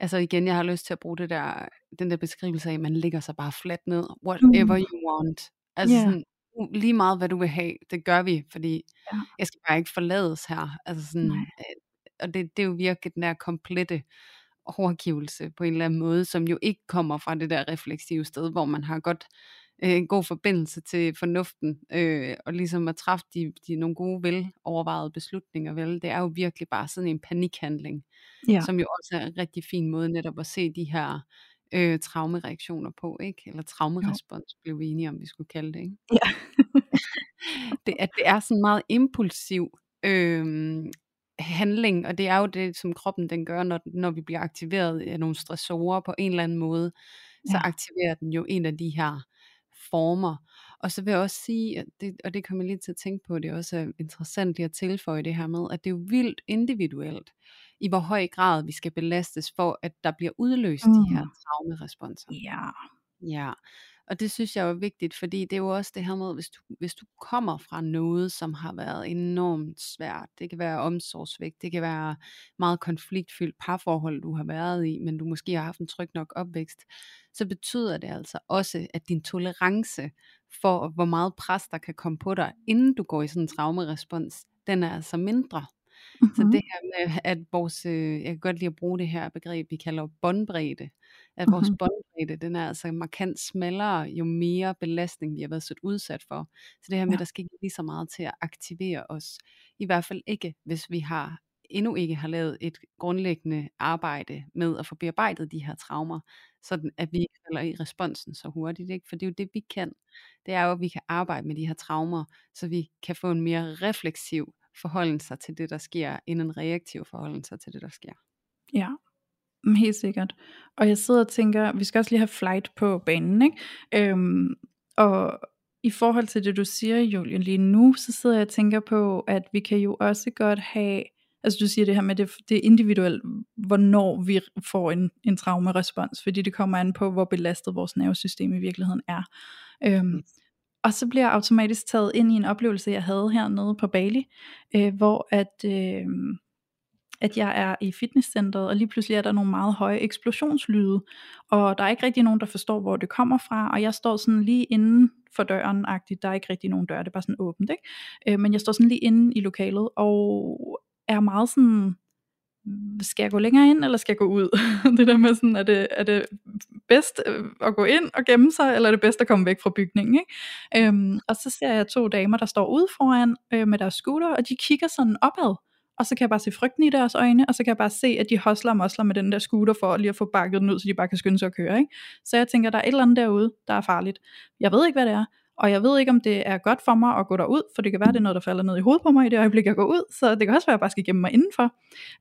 S1: Altså igen, jeg har lyst til at bruge det der, den der beskrivelse af, at man ligger sig bare fladt ned. Whatever mm. you want. Altså yeah. sådan, lige meget hvad du vil have, det gør vi, fordi ja. jeg skal bare ikke forlades her. Altså sådan, og det, det er jo virkelig den der komplette overgivelse på en eller anden måde, som jo ikke kommer fra det der refleksive sted, hvor man har godt øh, en god forbindelse til fornuften, øh, og ligesom at træffe de, de nogle gode, velovervejede beslutninger, vel, det er jo virkelig bare sådan en panikhandling, ja. som jo også er en rigtig fin måde netop at se de her øh, traumereaktioner på, ikke? Eller traumerespons, blev vi enige om, vi skulle kalde det, ikke?
S2: Ja. <laughs>
S1: det, at det er sådan meget impulsiv øh, handling, og det er jo det, som kroppen den gør, når, når vi bliver aktiveret af nogle stressorer på en eller anden måde, så ja. aktiverer den jo en af de her former. Og så vil jeg også sige, at det, og det kommer lige til at tænke på, det er også interessant lige at tilføje det her med, at det er jo vildt individuelt, i hvor høj grad vi skal belastes for, at der bliver udløst mm. de her mm. traumeresponser.
S2: Ja.
S1: Ja, og det synes jeg er vigtigt, fordi det er jo også det her med, hvis du, hvis du kommer fra noget, som har været enormt svært, det kan være omsorgsvægt, det kan være meget konfliktfyldt parforhold, du har været i, men du måske har haft en tryg nok opvækst, så betyder det altså også, at din tolerance for, hvor meget pres der kan komme på dig, inden du går i sådan en traumerespons, den er altså mindre. Mm-hmm. Så det her med, at vores, øh, jeg kan godt lide at bruge det her begreb, vi kalder båndbredde, at vores mm-hmm. båndbredde, den er altså markant smallere, jo mere belastning vi har været så udsat for. Så det her med, ja. der skal ikke lige så meget til at aktivere os. I hvert fald ikke, hvis vi har endnu ikke har lavet et grundlæggende arbejde med at få bearbejdet de her traumer, sådan at vi ikke falder i responsen så hurtigt. Ikke? For det er jo det, vi kan. Det er jo, at vi kan arbejde med de her traumer, så vi kan få en mere refleksiv forholden sig til det, der sker, end en reaktiv forholden sig til det, der sker.
S2: Ja, <laughs> helt sikkert. Og jeg sidder og tænker, vi skal også lige have flight på banen, ikke? Øhm, og i forhold til det, du siger, Julian, lige nu, så sidder jeg og tænker på, at vi kan jo også godt have, altså du siger det her med, det, det er individuelt, hvornår vi får en, en traumerespons, fordi det kommer an på, hvor belastet vores nervesystem i virkeligheden er. Øhm, og så bliver jeg automatisk taget ind i en oplevelse, jeg havde hernede på Bali, øh, hvor at, øh, at jeg er i fitnesscenteret, og lige pludselig er der nogle meget høje eksplosionslyde, og der er ikke rigtig nogen, der forstår, hvor det kommer fra, og jeg står sådan lige inden for døren, -agtigt. der er ikke rigtig nogen dør, det er bare sådan åbent, ikke? Øh, men jeg står sådan lige inde i lokalet, og er meget sådan skal jeg gå længere ind, eller skal jeg gå ud? <laughs> det der med sådan, er det, er det bedst øh, at gå ind og gemme sig, eller er det bedst at komme væk fra bygningen? Ikke? Øhm, og så ser jeg to damer, der står ude foran øh, med deres scooter, og de kigger sådan opad, og så kan jeg bare se frygten i deres øjne, og så kan jeg bare se, at de hosler og mosler med den der scooter for lige at få bakket den ud, så de bare kan skynde sig at køre. Ikke? Så jeg tænker, der er et eller andet derude, der er farligt. Jeg ved ikke, hvad det er, og jeg ved ikke, om det er godt for mig at gå derud, for det kan være, det er noget, der falder ned i hovedet på mig i det øjeblik, jeg går ud. Så det kan også være, at jeg bare skal gemme mig indenfor.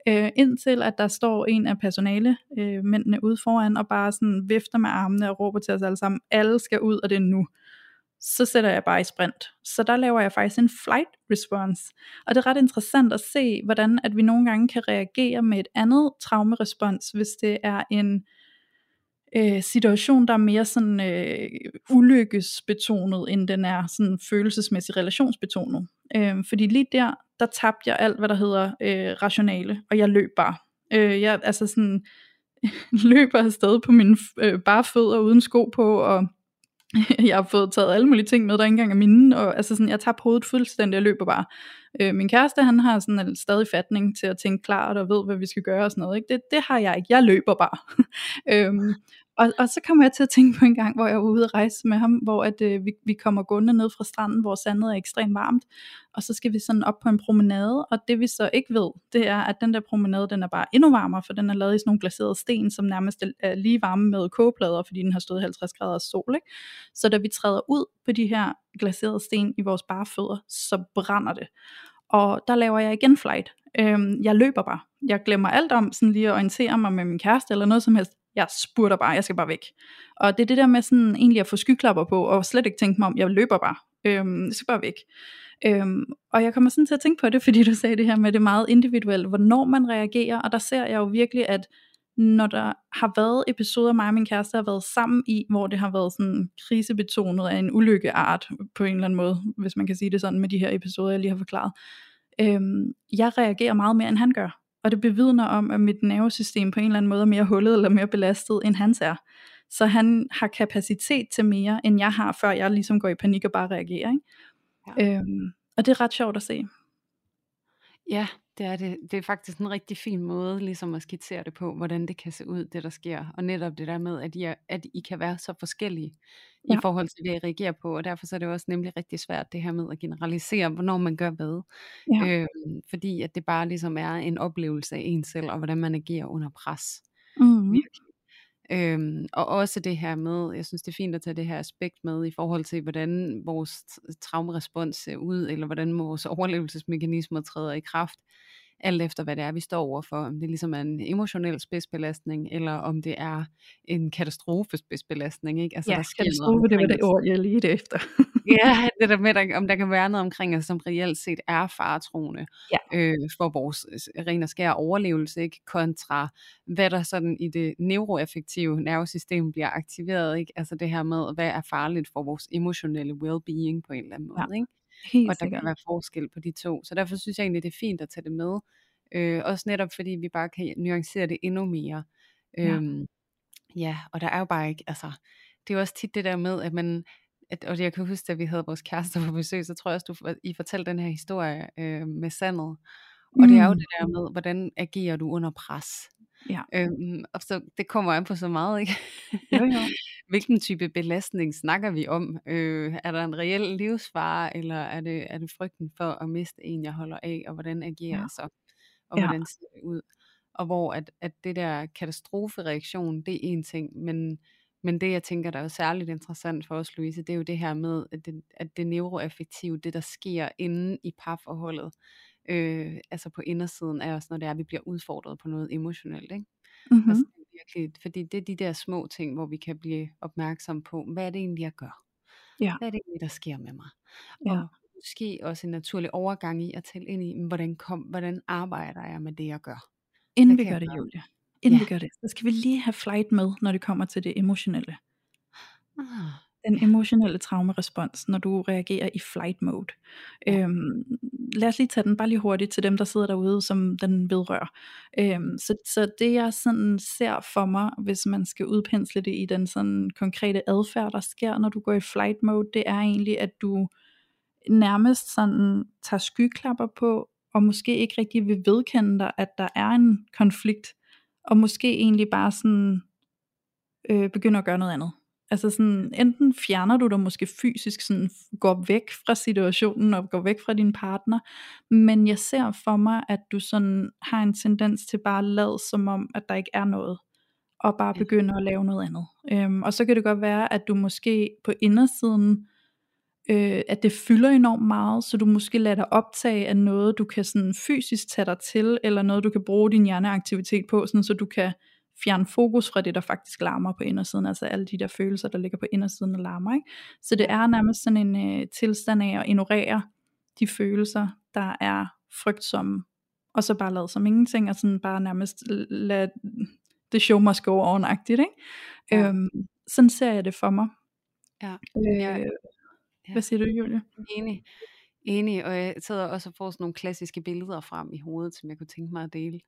S2: Øh, indtil at der står en af personale øh, mændene ude foran, og bare sådan vifter med armene og råber til os alle sammen, alle skal ud, og det er nu. Så sætter jeg bare i sprint. Så der laver jeg faktisk en flight response. Og det er ret interessant at se, hvordan at vi nogle gange kan reagere med et andet traumerespons, hvis det er en øh, situation, der er mere sådan øh, ulykkesbetonet, end den er sådan følelsesmæssig relationsbetonet. Øh, fordi lige der, der tabte jeg alt, hvad der hedder øh, rationale, og jeg løb bare. Øh, jeg altså sådan <laughs> løber afsted på mine øh, bare fødder uden sko på, og <laughs> jeg har fået taget alle mulige ting med, der ikke engang er mine, og altså sådan, jeg tager hovedet fuldstændig, jeg løber bare. Øh, min kæreste, han har sådan en stadig fatning til at tænke klart, og ved, hvad vi skal gøre og sådan noget, ikke? Det, det har jeg ikke, jeg løber bare. <laughs> øhm, og, og så kommer jeg til at tænke på en gang, hvor jeg var ude at rejse med ham, hvor at, øh, vi, vi kommer gående ned fra stranden, hvor sandet er ekstremt varmt, og så skal vi sådan op på en promenade, og det vi så ikke ved, det er, at den der promenade, den er bare endnu varmere, for den er lavet i sådan nogle glaserede sten, som nærmest er lige varme med kogeplader, fordi den har stået 50 grader sol, ikke? Så da vi træder ud på de her glaserede sten i vores bare fødder, så brænder det. Og der laver jeg igen flight. Øhm, jeg løber bare. Jeg glemmer alt om sådan lige at orientere mig med min kæreste eller noget som helst jeg spurter bare, jeg skal bare væk. Og det er det der med sådan egentlig at få skyklapper på, og slet ikke tænke mig om, jeg løber bare, øhm, jeg skal bare væk. Øhm, og jeg kommer sådan til at tænke på det, <laughs> fordi du sagde det her med det meget individuelt, hvornår man reagerer, og der ser jeg jo virkelig, at når der har været episoder, mig og min kæreste har været sammen i, hvor det har været sådan krisebetonet af en ulykkeart, på en eller anden måde, hvis man kan sige det sådan med de her episoder, jeg lige har forklaret. Øhm, jeg reagerer meget mere, end han gør og det bevidner om, at mit nervesystem på en eller anden måde er mere hullet eller mere belastet, end hans er. Så han har kapacitet til mere, end jeg har, før jeg ligesom går i panik og bare reagerer. Ikke? Ja. Øhm, og det er ret sjovt at se.
S1: Ja, Det er det. Det er faktisk en rigtig fin måde ligesom at skitsere det på, hvordan det kan se ud, det der sker. Og netop det der med, at I, at I kan være så forskellige ja. i forhold til det, I reagerer på. Og derfor så er det også nemlig rigtig svært det her med at generalisere, hvornår man gør hvad. Ja. Øh, fordi at det bare ligesom er en oplevelse af en selv, og hvordan man agerer under pres. Mm-hmm. Virkelig. Øhm, og også det her med, jeg synes det er fint at tage det her aspekt med i forhold til, hvordan vores traumerespons ser ud, eller hvordan vores overlevelsesmekanismer træder i kraft alt efter hvad det er, vi står overfor. Om det ligesom er en emotionel spidsbelastning, eller om det er en katastrofespidsbelastning. Ikke?
S2: Altså, ja, der sker katastrofe, det var det ord, jeg lige efter. <laughs>
S1: ja, det der med, om der kan være noget omkring os, som reelt set er faretroende ja. øh, for vores ren og skær overlevelse, ikke? kontra hvad der sådan i det neuroaffektive nervesystem bliver aktiveret. Ikke? Altså det her med, hvad er farligt for vores emotionelle well-being på en eller anden måde. Ja. Ikke? Helt og der sikkert. kan være forskel på de to. Så derfor synes jeg egentlig, det er fint at tage det med. Øh, også netop fordi vi bare kan nuancere det endnu mere. Ja. Øhm, ja, og der er jo bare ikke, altså, det er jo også tit det der med, at man, at, og jeg kan huske, at vi havde vores kærester på besøg, så tror jeg også, du, I fortalte den her historie øh, med sandet. Og mm. det er jo mm. det der med, hvordan agerer du under pres? Ja. Øhm, og så det kommer an på så meget, ikke? Jo, jo. <laughs> Hvilken type belastning snakker vi om? Øh, er der en reel livsfare, eller er det, er det frygten for at miste en, jeg holder af, og hvordan agerer ja. jeg så? Og ja. hvordan ser det ud? Og hvor at, at det der katastrofereaktion, det er en ting, men, men det jeg tænker, der er jo særligt interessant for os, Louise, det er jo det her med, at det, at det neuroaffektive, det der sker inde i parforholdet, øh, altså på indersiden af os, når det er, at vi bliver udfordret på noget emotionelt. Ikke? Mm-hmm. Altså, virkelig, fordi det er de der små ting, hvor vi kan blive opmærksom på, hvad er det egentlig, jeg gør? Ja. Hvad er det egentlig, der sker med mig? Ja. Og måske også en naturlig overgang i at tælle ind i, hvordan, kom, hvordan arbejder jeg med det, jeg gør?
S2: Inden vi gør det, Julia. Inden ja. vi gør det, så skal vi lige have flight med, når det kommer til det emotionelle. Ah, den emotionelle traumerespons, når du reagerer i flight mode. Øhm, lad os lige tage den bare lige hurtigt til dem, der sidder derude, som den vedrører. Øhm, så, så det jeg sådan ser for mig, hvis man skal udpensle det i den sådan konkrete adfærd, der sker, når du går i flight mode, det er egentlig, at du nærmest sådan tager skyklapper på, og måske ikke rigtig vil vedkende dig, at der er en konflikt, og måske egentlig bare sådan øh, begynder at gøre noget andet. Altså sådan, enten fjerner du dig måske fysisk, sådan går væk fra situationen og går væk fra din partner, men jeg ser for mig, at du sådan har en tendens til bare at lade som om, at der ikke er noget, og bare begynder at lave noget andet. Øhm, og så kan det godt være, at du måske på indersiden, øh, at det fylder enormt meget, så du måske lader dig optage af noget, du kan sådan fysisk tage dig til, eller noget, du kan bruge din hjerneaktivitet på, sådan, så du kan fjerne fokus fra det, der faktisk larmer på indersiden, altså alle de der følelser, der ligger på indersiden og larmer. Ikke? Så det er nærmest sådan en øh, tilstand af at ignorere de følelser, der er frygtsomme, og så bare lade som ingenting, og sådan bare nærmest lade the show must go on-agtigt. Ikke? Ja. Øhm, sådan ser jeg det for mig. Ja. Øh, ja. Hvad siger du, Julie?
S1: Enig. Enig, og jeg sidder også og får sådan nogle klassiske billeder frem i hovedet, som jeg kunne tænke mig at dele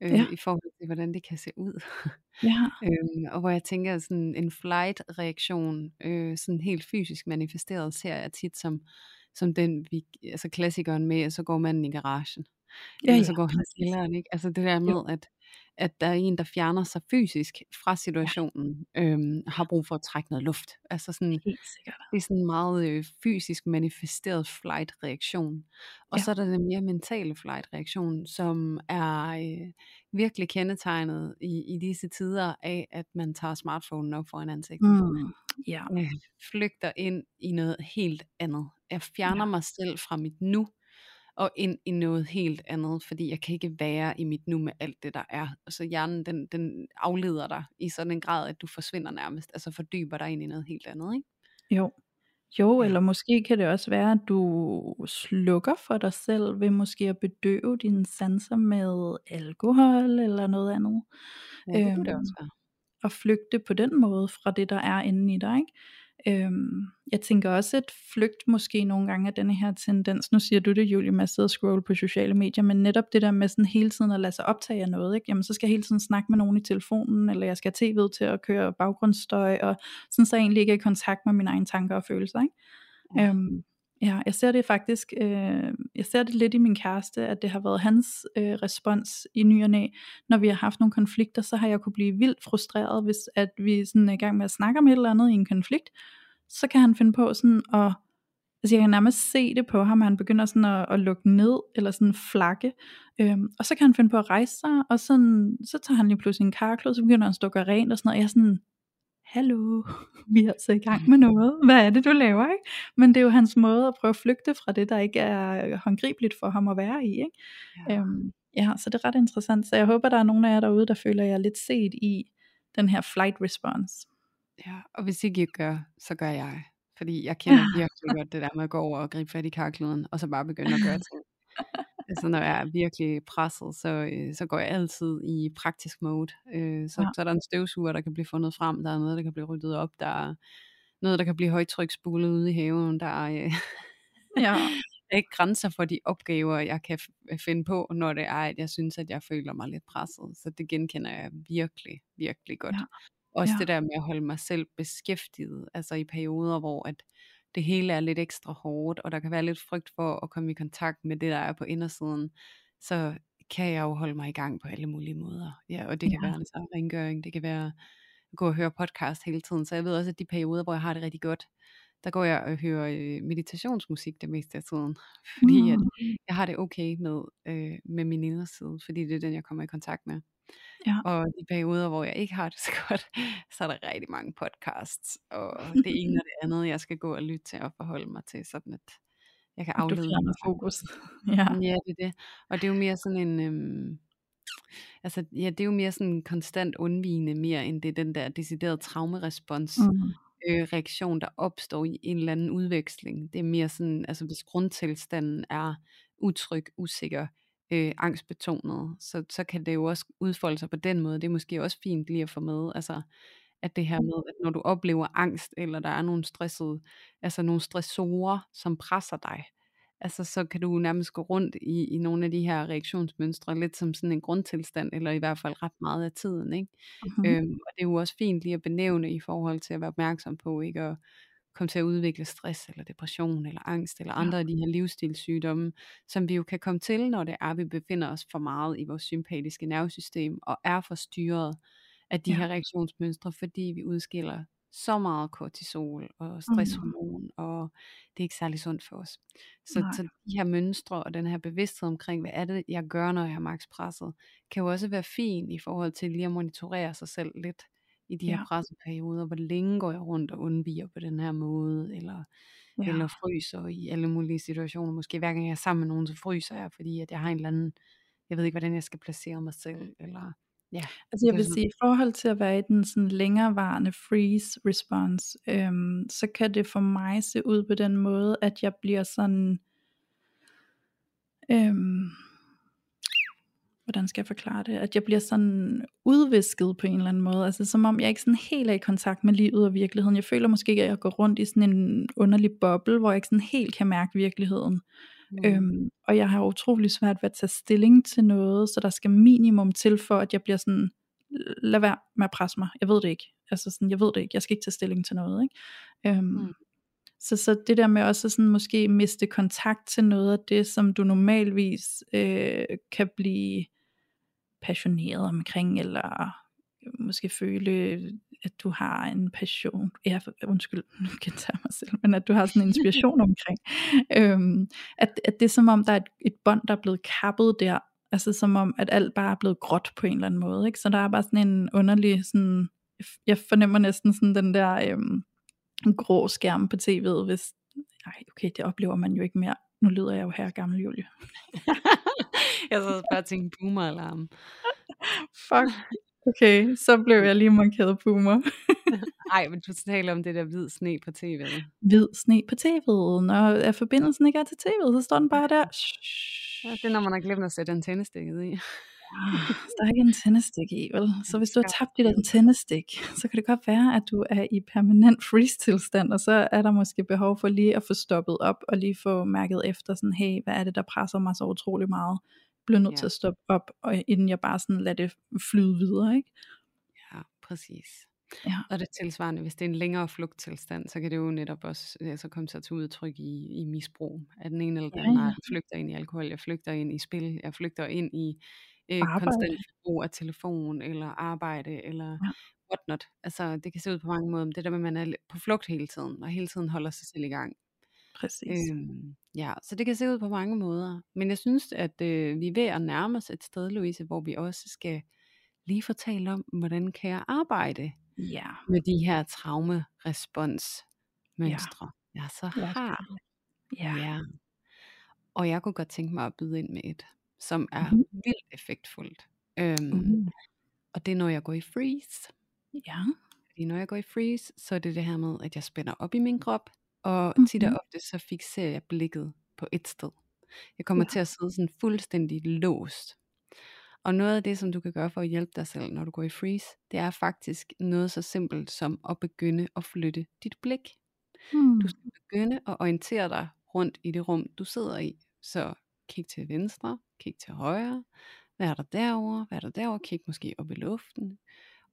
S1: øh, ja. i forhold til, hvordan det kan se ud. Ja. <laughs> øhm, og hvor jeg tænker, sådan en flight-reaktion, øh, sådan helt fysisk manifesteret, ser jeg tit som, som den, vi, altså klassikeren med, at så går manden i garagen. Ja, Eller så går han i ikke? Altså det der med, at at der er en, der fjerner sig fysisk fra situationen, ja. øhm, har brug for at trække noget luft. Altså sådan, det er sådan en meget øh, fysisk manifesteret flight-reaktion. Og ja. så er der den mere mentale flight-reaktion, som er øh, virkelig kendetegnet i, i disse tider af, at man tager smartphonen op foran ansigtet. Mm. Ja. Øh, flygter ind i noget helt andet. Jeg fjerner ja. mig selv fra mit nu, og ind i noget helt andet, fordi jeg kan ikke være i mit nu med alt det, der er. Så hjernen, den, den afleder dig i sådan en grad, at du forsvinder nærmest, altså fordyber dig ind i noget helt andet, ikke?
S2: Jo. Jo, ja. eller måske kan det også være, at du slukker for dig selv ved måske at bedøve dine sanser med alkohol eller noget andet.
S1: Ja, det øhm, det også være.
S2: Og flygte på den måde fra det, der er inde i dig. Ikke? Øhm, jeg tænker også, at flygt måske nogle gange er denne her tendens, nu siger du det Julie, med at sidde og scroll på sociale medier, men netop det der med sådan hele tiden at lade sig optage af noget, ikke? jamen så skal jeg hele tiden snakke med nogen i telefonen, eller jeg skal have tv'et til at køre baggrundsstøj, og sådan så jeg egentlig ikke er i kontakt med mine egne tanker og følelser. Ikke? Ja. Øhm, Ja, jeg ser det faktisk, øh, jeg ser det lidt i min kæreste, at det har været hans øh, respons i ny og næ. Når vi har haft nogle konflikter, så har jeg kunne blive vildt frustreret, hvis at vi sådan er i gang med at snakke om et eller andet i en konflikt, så kan han finde på sådan at, altså jeg kan nærmest se det på ham, at han begynder sådan at, at lukke ned, eller sådan flakke, øhm, og så kan han finde på at rejse sig, og sådan, så tager han lige pludselig en karklod, så begynder han at stå rent og sådan noget, og jeg er sådan, hallo, vi er altså i gang med noget, hvad er det du laver, ikke? Men det er jo hans måde at prøve at flygte fra det, der ikke er håndgribeligt for ham at være i, ikke? Ja. Øhm, ja, så det er ret interessant, så jeg håber, der er nogen af jer derude, der føler jer lidt set i den her flight response.
S1: Ja, og hvis ikke I gør, så gør jeg. Fordi jeg kender <laughs> virkelig godt det der med at gå over og gribe fat i karkluden, og så bare begynde at gøre ting. <laughs> altså når jeg er virkelig presset, så, øh, så går jeg altid i praktisk mode. Øh, så, ja. så er der en støvsuger, der kan blive fundet frem, der er noget, der kan blive ryddet op, der er noget, der kan blive højtryksbulet ude i haven, der er, øh, ja. <laughs> ikke grænser for de opgaver, jeg kan finde på, når det er, at jeg synes, at jeg føler mig lidt presset. Så det genkender jeg virkelig, virkelig godt. Ja. Også ja. det der med at holde mig selv beskæftiget, altså i perioder, hvor at det hele er lidt ekstra hårdt, og der kan være lidt frygt for at komme i kontakt med det, der er på indersiden, så kan jeg jo holde mig i gang på alle mulige måder. Ja, og det kan ja. være en altså rengøring, det kan være at gå og høre podcast hele tiden. Så jeg ved også, at de perioder, hvor jeg har det rigtig godt, der går jeg og hører øh, meditationsmusik det meste af tiden. <laughs> Fordi mm. at jeg har det okay med, øh, med min inderside, fordi det er den, jeg kommer i kontakt med. Ja. Og de perioder, hvor jeg ikke har det så <laughs> godt, så er der rigtig mange podcasts, og det ene og det andet, jeg skal gå og lytte til og forholde mig til, sådan at jeg kan aflede
S2: mig fokus. <laughs>
S1: ja. ja, det er det. Og det er jo mere sådan en, øhm, altså ja, det er jo mere sådan en konstant undvigende mere, end det er den der deciderede traumerespons. Mm. Øh, reaktion, der opstår i en eller anden udveksling. Det er mere sådan, altså hvis grundtilstanden er utryg, usikker, øh, angstbetonet, så, så kan det jo også udfolde sig på den måde. Det er måske også fint lige at få med, altså at det her med, at når du oplever angst, eller der er nogle stressede, altså nogle stressorer, som presser dig, altså så kan du nærmest gå rundt i, i nogle af de her reaktionsmønstre, lidt som sådan en grundtilstand, eller i hvert fald ret meget af tiden, ikke? Uh-huh. Øhm, og det er jo også fint lige at benævne i forhold til at være opmærksom på, ikke? Og, komme til at udvikle stress eller depression eller angst eller andre ja. af de her livsstilssygdomme, som vi jo kan komme til, når det er, at vi befinder os for meget i vores sympatiske nervesystem og er forstyrret af de ja. her reaktionsmønstre, fordi vi udskiller så meget kortisol og stresshormon, mm. og det er ikke særlig sundt for os. Så, så de her mønstre og den her bevidsthed omkring, hvad er det, jeg gør, når jeg er max presset, kan jo også være fin i forhold til lige at monitorere sig selv lidt i de her ja. presseperioder, hvor længe går jeg rundt og undviger på den her måde, eller, ja. eller fryser i alle mulige situationer. Måske hver gang jeg er sammen med nogen, så fryser jeg, fordi at jeg har en eller anden, jeg ved ikke, hvordan jeg skal placere mig selv, eller
S2: Ja, altså jeg vil sige, i forhold til at være i den sådan længerevarende freeze response, øhm, så kan det for mig se ud på den måde, at jeg bliver sådan, øhm, hvordan skal jeg forklare det, at jeg bliver sådan udvisket på en eller anden måde, altså som om jeg ikke sådan helt er i kontakt med livet og virkeligheden. Jeg føler måske, at jeg går rundt i sådan en underlig boble, hvor jeg ikke sådan helt kan mærke virkeligheden. Mm. Øhm, og jeg har utrolig svært ved at tage stilling til noget, så der skal minimum til for, at jeg bliver sådan, lad være med at presse mig, jeg ved det ikke. Altså sådan, jeg ved det ikke, jeg skal ikke tage stilling til noget. Ikke? Øhm, mm. Så, så det der med også sådan måske miste kontakt til noget af det, som du normalvis øh, kan blive passioneret omkring, eller måske føle, at du har en passion, ja, undskyld, <laughs> nu kan jeg tage mig selv, men at du har sådan en inspiration <laughs> omkring, øhm, at, at det er som om, der er et, et bånd, der er blevet kappet der, altså som om, at alt bare er blevet gråt på en eller anden måde, ikke? så der er bare sådan en underlig, sådan, jeg fornemmer næsten sådan den der øhm, grå skærm på tv'et, hvis, nej, okay, det oplever man jo ikke mere, nu lyder jeg jo her gammel Julie. <laughs>
S1: jeg så bare tænke boomer-alarm. <laughs>
S2: Fuck. Okay, så blev jeg lige markeret boomer. <laughs>
S1: Nej, men du taler om det der hvid sne på tv'et.
S2: Hvid sne på tv'et. Når forbindelsen ikke er til tv'et, så står den bare der.
S1: Ja, det er når man har glemt at sætte antennestikket i.
S2: Ah, der er ikke antennestik i, vel? Så hvis du har tabt dit antennestik, så kan det godt være, at du er i permanent freeze tilstand, og så er der måske behov for lige at få stoppet op, og lige få mærket efter sådan, hey, hvad er det, der presser mig så utrolig meget? bliver nødt ja. til at stoppe op, og inden jeg bare sådan lader det flyde videre, ikke?
S1: Ja, præcis.
S2: Ja.
S1: Og det tilsvarende, hvis det er en længere flugttilstand, så kan det jo netop også altså komme sig til udtryk i, i misbrug af den ene eller den
S2: Ja,
S1: anden
S2: ja.
S1: art. Jeg flygter ind i alkohol, jeg flygter ind i spil, jeg flygter ind i øh,
S2: Arbejde.
S1: konstant brug af telefon eller arbejde eller
S2: Ja.
S1: whatnot. Altså det kan se ud på mange måder, men det der med, at man er på flugt hele tiden, og hele tiden holder sig selv i gang.
S2: Præcis.
S1: Øhm, ja, så det kan se ud på mange måder. Men jeg synes, at øh, vi er ved at nærme os et sted, Louise, hvor vi også skal lige fortælle om, hvordan kan jeg arbejde
S2: Ja.
S1: med de her traumeresponsmønstre, ja. jeg så har.
S2: Ja.
S1: Ja. Og jeg kunne godt tænke mig at byde ind med et, som er
S2: Mhm.
S1: vildt effektfuldt. Øhm,
S2: Uh.
S1: og det er, når jeg går i freeze.
S2: Ja.
S1: Fordi når jeg går i freeze, så er det det her med, at jeg spænder op i min krop, og tit og
S2: Mhm.
S1: ofte så fixerer jeg blikket på et sted. Jeg kommer
S2: Ja.
S1: til at sidde sådan fuldstændig låst. Og noget af det, som du kan gøre for at hjælpe dig selv, når du går i freeze, det er faktisk noget så simpelt som at begynde at flytte dit blik.
S2: Hmm.
S1: Du skal begynde at orientere dig rundt i det rum, du sidder i. Så kig til venstre, kig til højre, hvad er der derovre, hvad er der derovre, kig måske op i luften.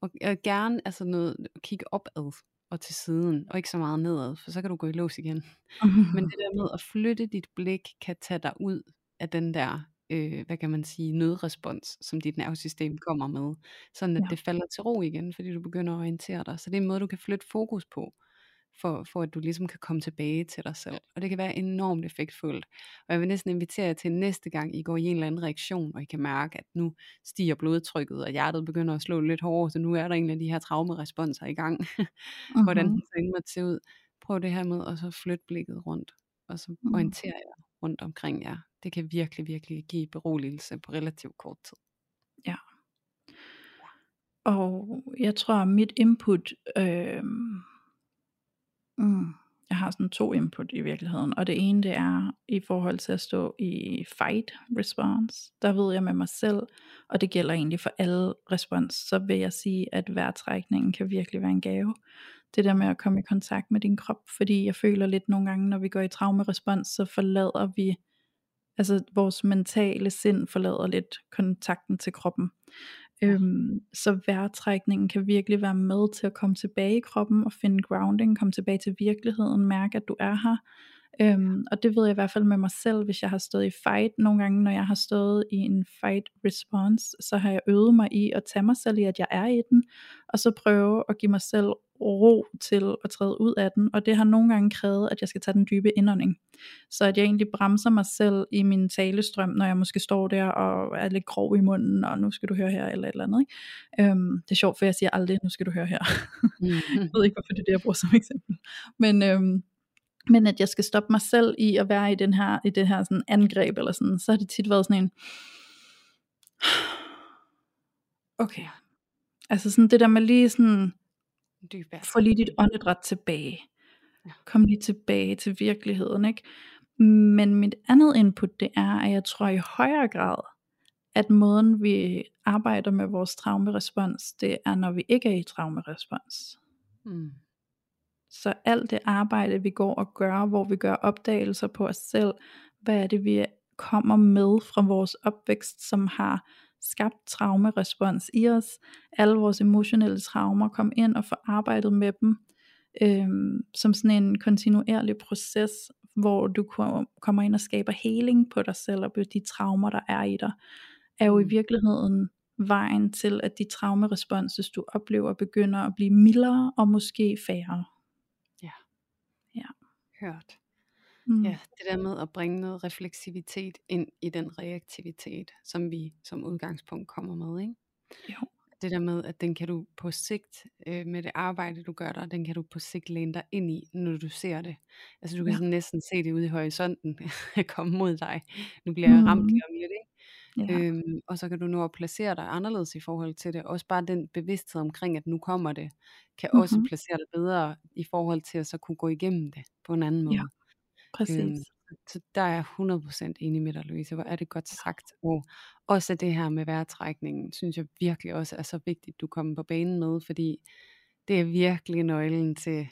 S1: Og og gerne altså noget, kig opad og til siden, og ikke så meget nedad, for så kan du gå i lås igen. <laughs> Men det der med at flytte dit blik, kan tage dig ud af den der, øh, hvad kan man sige, nødrespons, som dit nervesystem kommer med. Sådan at
S2: Ja.
S1: det falder til ro igen, fordi du begynder at orientere dig. Så det er en måde, du kan flytte fokus på, for, for at du ligesom kan komme tilbage til dig selv. Og det kan være enormt effektfuldt. Og jeg vil næsten invitere jer til næste gang, I går i en eller anden reaktion, og I kan mærke, at nu stiger blodtrykket, og hjertet begynder at slå lidt hårdere, så nu er der en af de her traumeresponser i gang. <laughs> Hvordan
S2: Mhm.
S1: den så måtte se ud. Prøv det her med at så flytte blikket rundt, og så
S2: Mm.
S1: orientere jer rundt omkring jer. Det kan virkelig, virkelig give beroligelse på relativt kort tid.
S2: Ja. Og jeg tror, mit input, øh, mm, jeg har sådan to input i virkeligheden, og det ene det er i forhold til at stå i fight response, der ved jeg med mig selv, og det gælder egentlig for alle respons, så vil jeg sige, at vejrtrækningen kan virkelig være en gave. Det der med at komme i kontakt med din krop, fordi jeg føler lidt nogle gange, når vi går i traumerespons, så forlader vi, altså vores mentale sind forlader lidt kontakten til kroppen. Øhm, så vejrtrækningen kan virkelig være med til at komme tilbage i kroppen og finde grounding, komme tilbage til virkeligheden, mærke at du er her. Øhm, og det ved jeg i hvert fald med mig selv, hvis jeg har stået i fight. Nogle gange, når jeg har stået i en fight response, så har jeg øvet mig i at tage mig selv i, at jeg er i den, og så prøve at give mig selv ro til at træde ud af den. Og det har nogle gange krævet, at jeg skal tage den dybe indånding. Så at jeg egentlig bremser mig selv i min talestrøm, når jeg måske står der og er lidt grov i munden, og nu skal du høre her, eller et eller andet. Ikke? Øhm, det er sjovt, for jeg siger aldrig, nu skal du høre her. <laughs> jeg ved ikke, hvorfor det er det, jeg bruger som eksempel. Men, øhm, men at jeg skal stoppe mig selv i at være i, den her, i det her sådan angreb, eller sådan, så har det tit været sådan en, <sighs> okay. Altså sådan det der med lige sådan,
S1: Dyb
S2: få lige dit åndedræt tilbage.
S1: Ja.
S2: Kom lige tilbage til virkeligheden, ikke? Men mit andet input, det er, at jeg tror i højere grad, at måden vi arbejder med vores traumerespons, det er når vi ikke er i traumerespons.
S1: Mm.
S2: Så alt det arbejde vi går og gør, hvor vi gør opdagelser på os selv, hvad er det vi kommer med fra vores opvækst, som har skabt traumerespons i os, alle vores emotionelle traumer, kom ind og få arbejdet med dem, øhm, som sådan en kontinuerlig proces, hvor du kommer ind og skaber heling på dig selv og på de traumer, der er i dig, er jo i virkeligheden vejen til, at de traumeresponses, du oplever, begynder at blive mildere og måske færre.
S1: Hørt.
S2: Mm.
S1: Ja, det der med at bringe noget refleksivitet ind i den reaktivitet, som vi som udgangspunkt kommer med, ikke?
S2: Jo.
S1: Det der med, at den kan du på sigt, øh, med det arbejde du gør der, den kan du på sigt læne dig ind i, når du ser det. Altså du kan
S2: Ja.
S1: sådan næsten se det ude i horisonten, <laughs> komme mod dig. Nu bliver jeg ramt
S2: Mm.
S1: lige om lidt, ikke?
S2: Ja.
S1: Øhm, og så kan du nå at placere dig anderledes i forhold til det. Også bare den bevidsthed omkring, at nu kommer det, kan mm-hmm. også placere dig bedre i forhold til at så kunne gå igennem det på en anden måde.
S2: Ja, Præcis.
S1: Øhm, så der er jeg 100% enig med dig, Louise. Hvor er det godt sagt. Og også det her med vejrtrækningen, synes jeg virkelig også er så vigtigt, du kommer på banen med, fordi det er virkelig nøglen til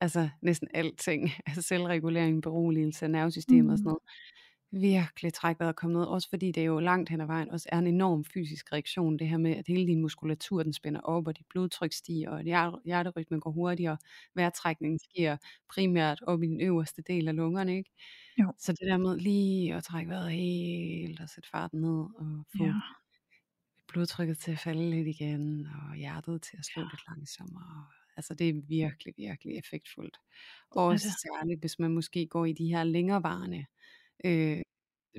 S1: altså næsten alting. <laughs> Altså selvregulering, beroligelse, nervesystemet og sådan
S2: Mm.
S1: noget. Virkelig trække vejret og komme ned, også fordi det jo langt hen ad vejen også er en enorm fysisk reaktion, det her med, at hele din muskulatur, den spænder op, og dit blodtryk stiger, og hjerterytmen går hurtigere, vejrtrækningen sker primært op i den øverste del af lungerne, ikke?
S2: Jo.
S1: Så det der med lige at trække vejret helt, og sætte farten ned, og få
S2: Ja.
S1: blodtrykket til at falde lidt igen, og hjertet til at slå
S2: Ja.
S1: lidt langsommere. Altså det er virkelig, virkelig effektfuldt.
S2: Er
S1: Også
S2: det.
S1: særligt, hvis man måske går i de her længerevarende, øh,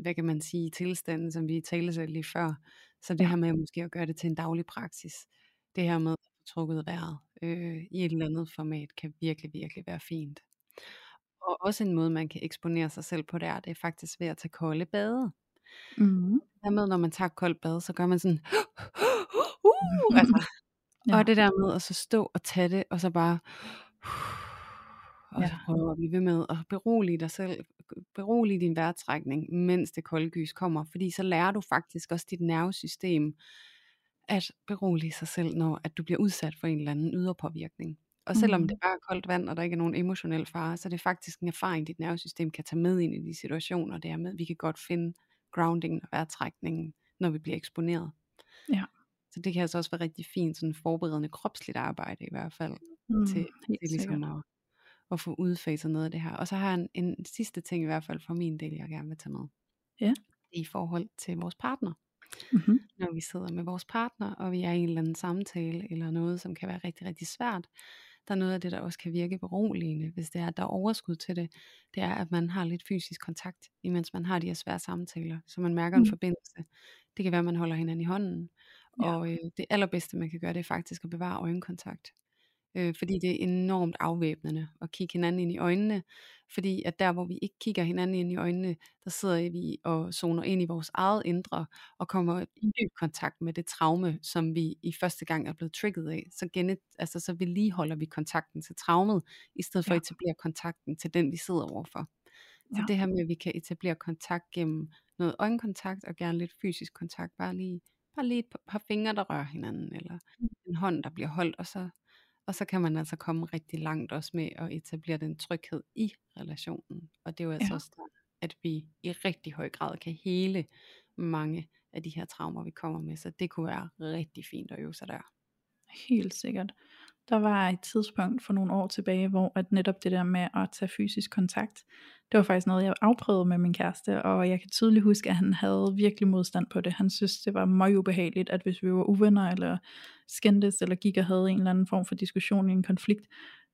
S1: hvad kan man sige, tilstande, som vi talte lige før. Så det her med måske at gøre det til en daglig praksis. Det her med at trukket vejret øh, i et eller andet format, kan virkelig, virkelig være fint. Og også en måde, man kan eksponere sig selv på, det er, det er faktisk ved at tage kolde bade.
S2: Mhm.
S1: Det her med, når man tager koldt bad, så gør man sådan, <gasps> uh, altså, <laughs>
S2: Ja.
S1: og det der med at så stå og tage det, og så bare, <sighs> og så
S2: Ja.
S1: prøve at blive ved med at berolige dig selv, berolige din vejrtrækning, mens det kolde gys kommer, fordi så lærer du faktisk også dit nervesystem at berolige sig selv, når at du bliver udsat for en eller anden yderpåvirkning. Og selvom det
S2: Mhm.
S1: bare er koldt vand, og der ikke er nogen emotionel fare, så er det faktisk en erfaring, dit nervesystem kan tage med ind i de situationer, det er med, vi kan godt finde groundingen og vejrtrækningen, når vi bliver eksponeret.
S2: Ja.
S1: Så det kan altså også være rigtig fint, sådan forberedende kropsligt arbejde i hvert fald,
S2: Mm,
S1: til, til ligesom
S2: sikkert.
S1: at, at få udfaset noget af det her. Og så har jeg en, en sidste ting i hvert fald for min del, jeg gerne vil tage med.
S2: Ja.
S1: I forhold til vores partner.
S2: Mhm.
S1: Når vi sidder med vores partner, og vi er i en eller anden samtale, eller noget, som kan være rigtig, rigtig svært. Der er noget af det, der også kan virke beroligende, hvis det er, at der er overskud til det. Det er, at man har lidt fysisk kontakt, imens man har de her svære samtaler, så man mærker en
S2: Mm.
S1: forbindelse. Det kan være, at man holder hinanden i hånden.
S2: Ja.
S1: Og øh, det allerbedste, man kan gøre, det er faktisk at bevare øjenkontakt. Øh, fordi det er enormt afvæbnende at kigge hinanden ind i øjnene. Fordi at der, hvor vi ikke kigger hinanden ind i øjnene, der sidder vi og zoner ind i vores eget indre, og kommer i dyb kontakt med det traume, som vi i første gang er blevet trigget af. Så, genet, altså, så vedligeholder vi kontakten til traumet, i stedet for
S2: Ja.
S1: at etablere kontakten til den, vi sidder overfor. Så
S2: Ja.
S1: det her med, at vi kan etablere kontakt gennem noget øjenkontakt, og gerne lidt fysisk kontakt, bare lige, bare lige et par- fingre, der rører hinanden, eller en hånd, der bliver holdt, og så, og så kan man altså komme rigtig langt også med at etablere den tryghed i relationen. Og det er jo altså
S2: Ja.
S1: også der, at vi i rigtig høj grad kan hele mange af de her traumer, vi kommer med. Så det kunne være rigtig fint at øve sig der.
S2: Helt sikkert. Der var et tidspunkt for nogle år tilbage, hvor at netop det der med at tage fysisk kontakt, det var faktisk noget, jeg afprøvede med min kæreste, og jeg kan tydeligt huske, at han havde virkelig modstand på det. Han synes, det var meget ubehageligt, at hvis vi var uvenner, eller skændtes, eller gik og havde en eller anden form for diskussion i en konflikt,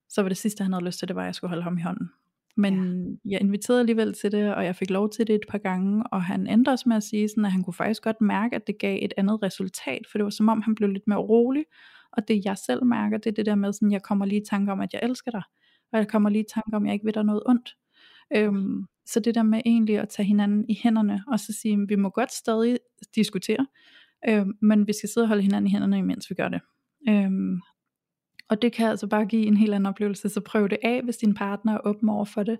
S2: så var det sidste, han havde lyst til, det var, at jeg skulle holde ham i hånden. Men ja. jeg inviterede alligevel til det, og jeg fik lov til det et par gange, og han endte også med at sige, sådan, at han kunne faktisk godt mærke, at det gav et andet resultat, for det var som om, han blev lidt mere rolig, og det jeg selv mærker, det er det der med, sådan, jeg kommer lige i tanke om, at jeg elsker dig, og jeg kommer lige i tanke om, at jeg ikke vil dig noget ondt. Øhm, så det der med egentlig at tage hinanden i hænderne, og så sige, at vi må godt stadig diskutere, øhm, men vi skal sidde og holde hinanden i hænderne, imens vi gør det. Øhm, og det kan altså bare give en helt anden oplevelse, så prøv det af, hvis din partner er åben over for det.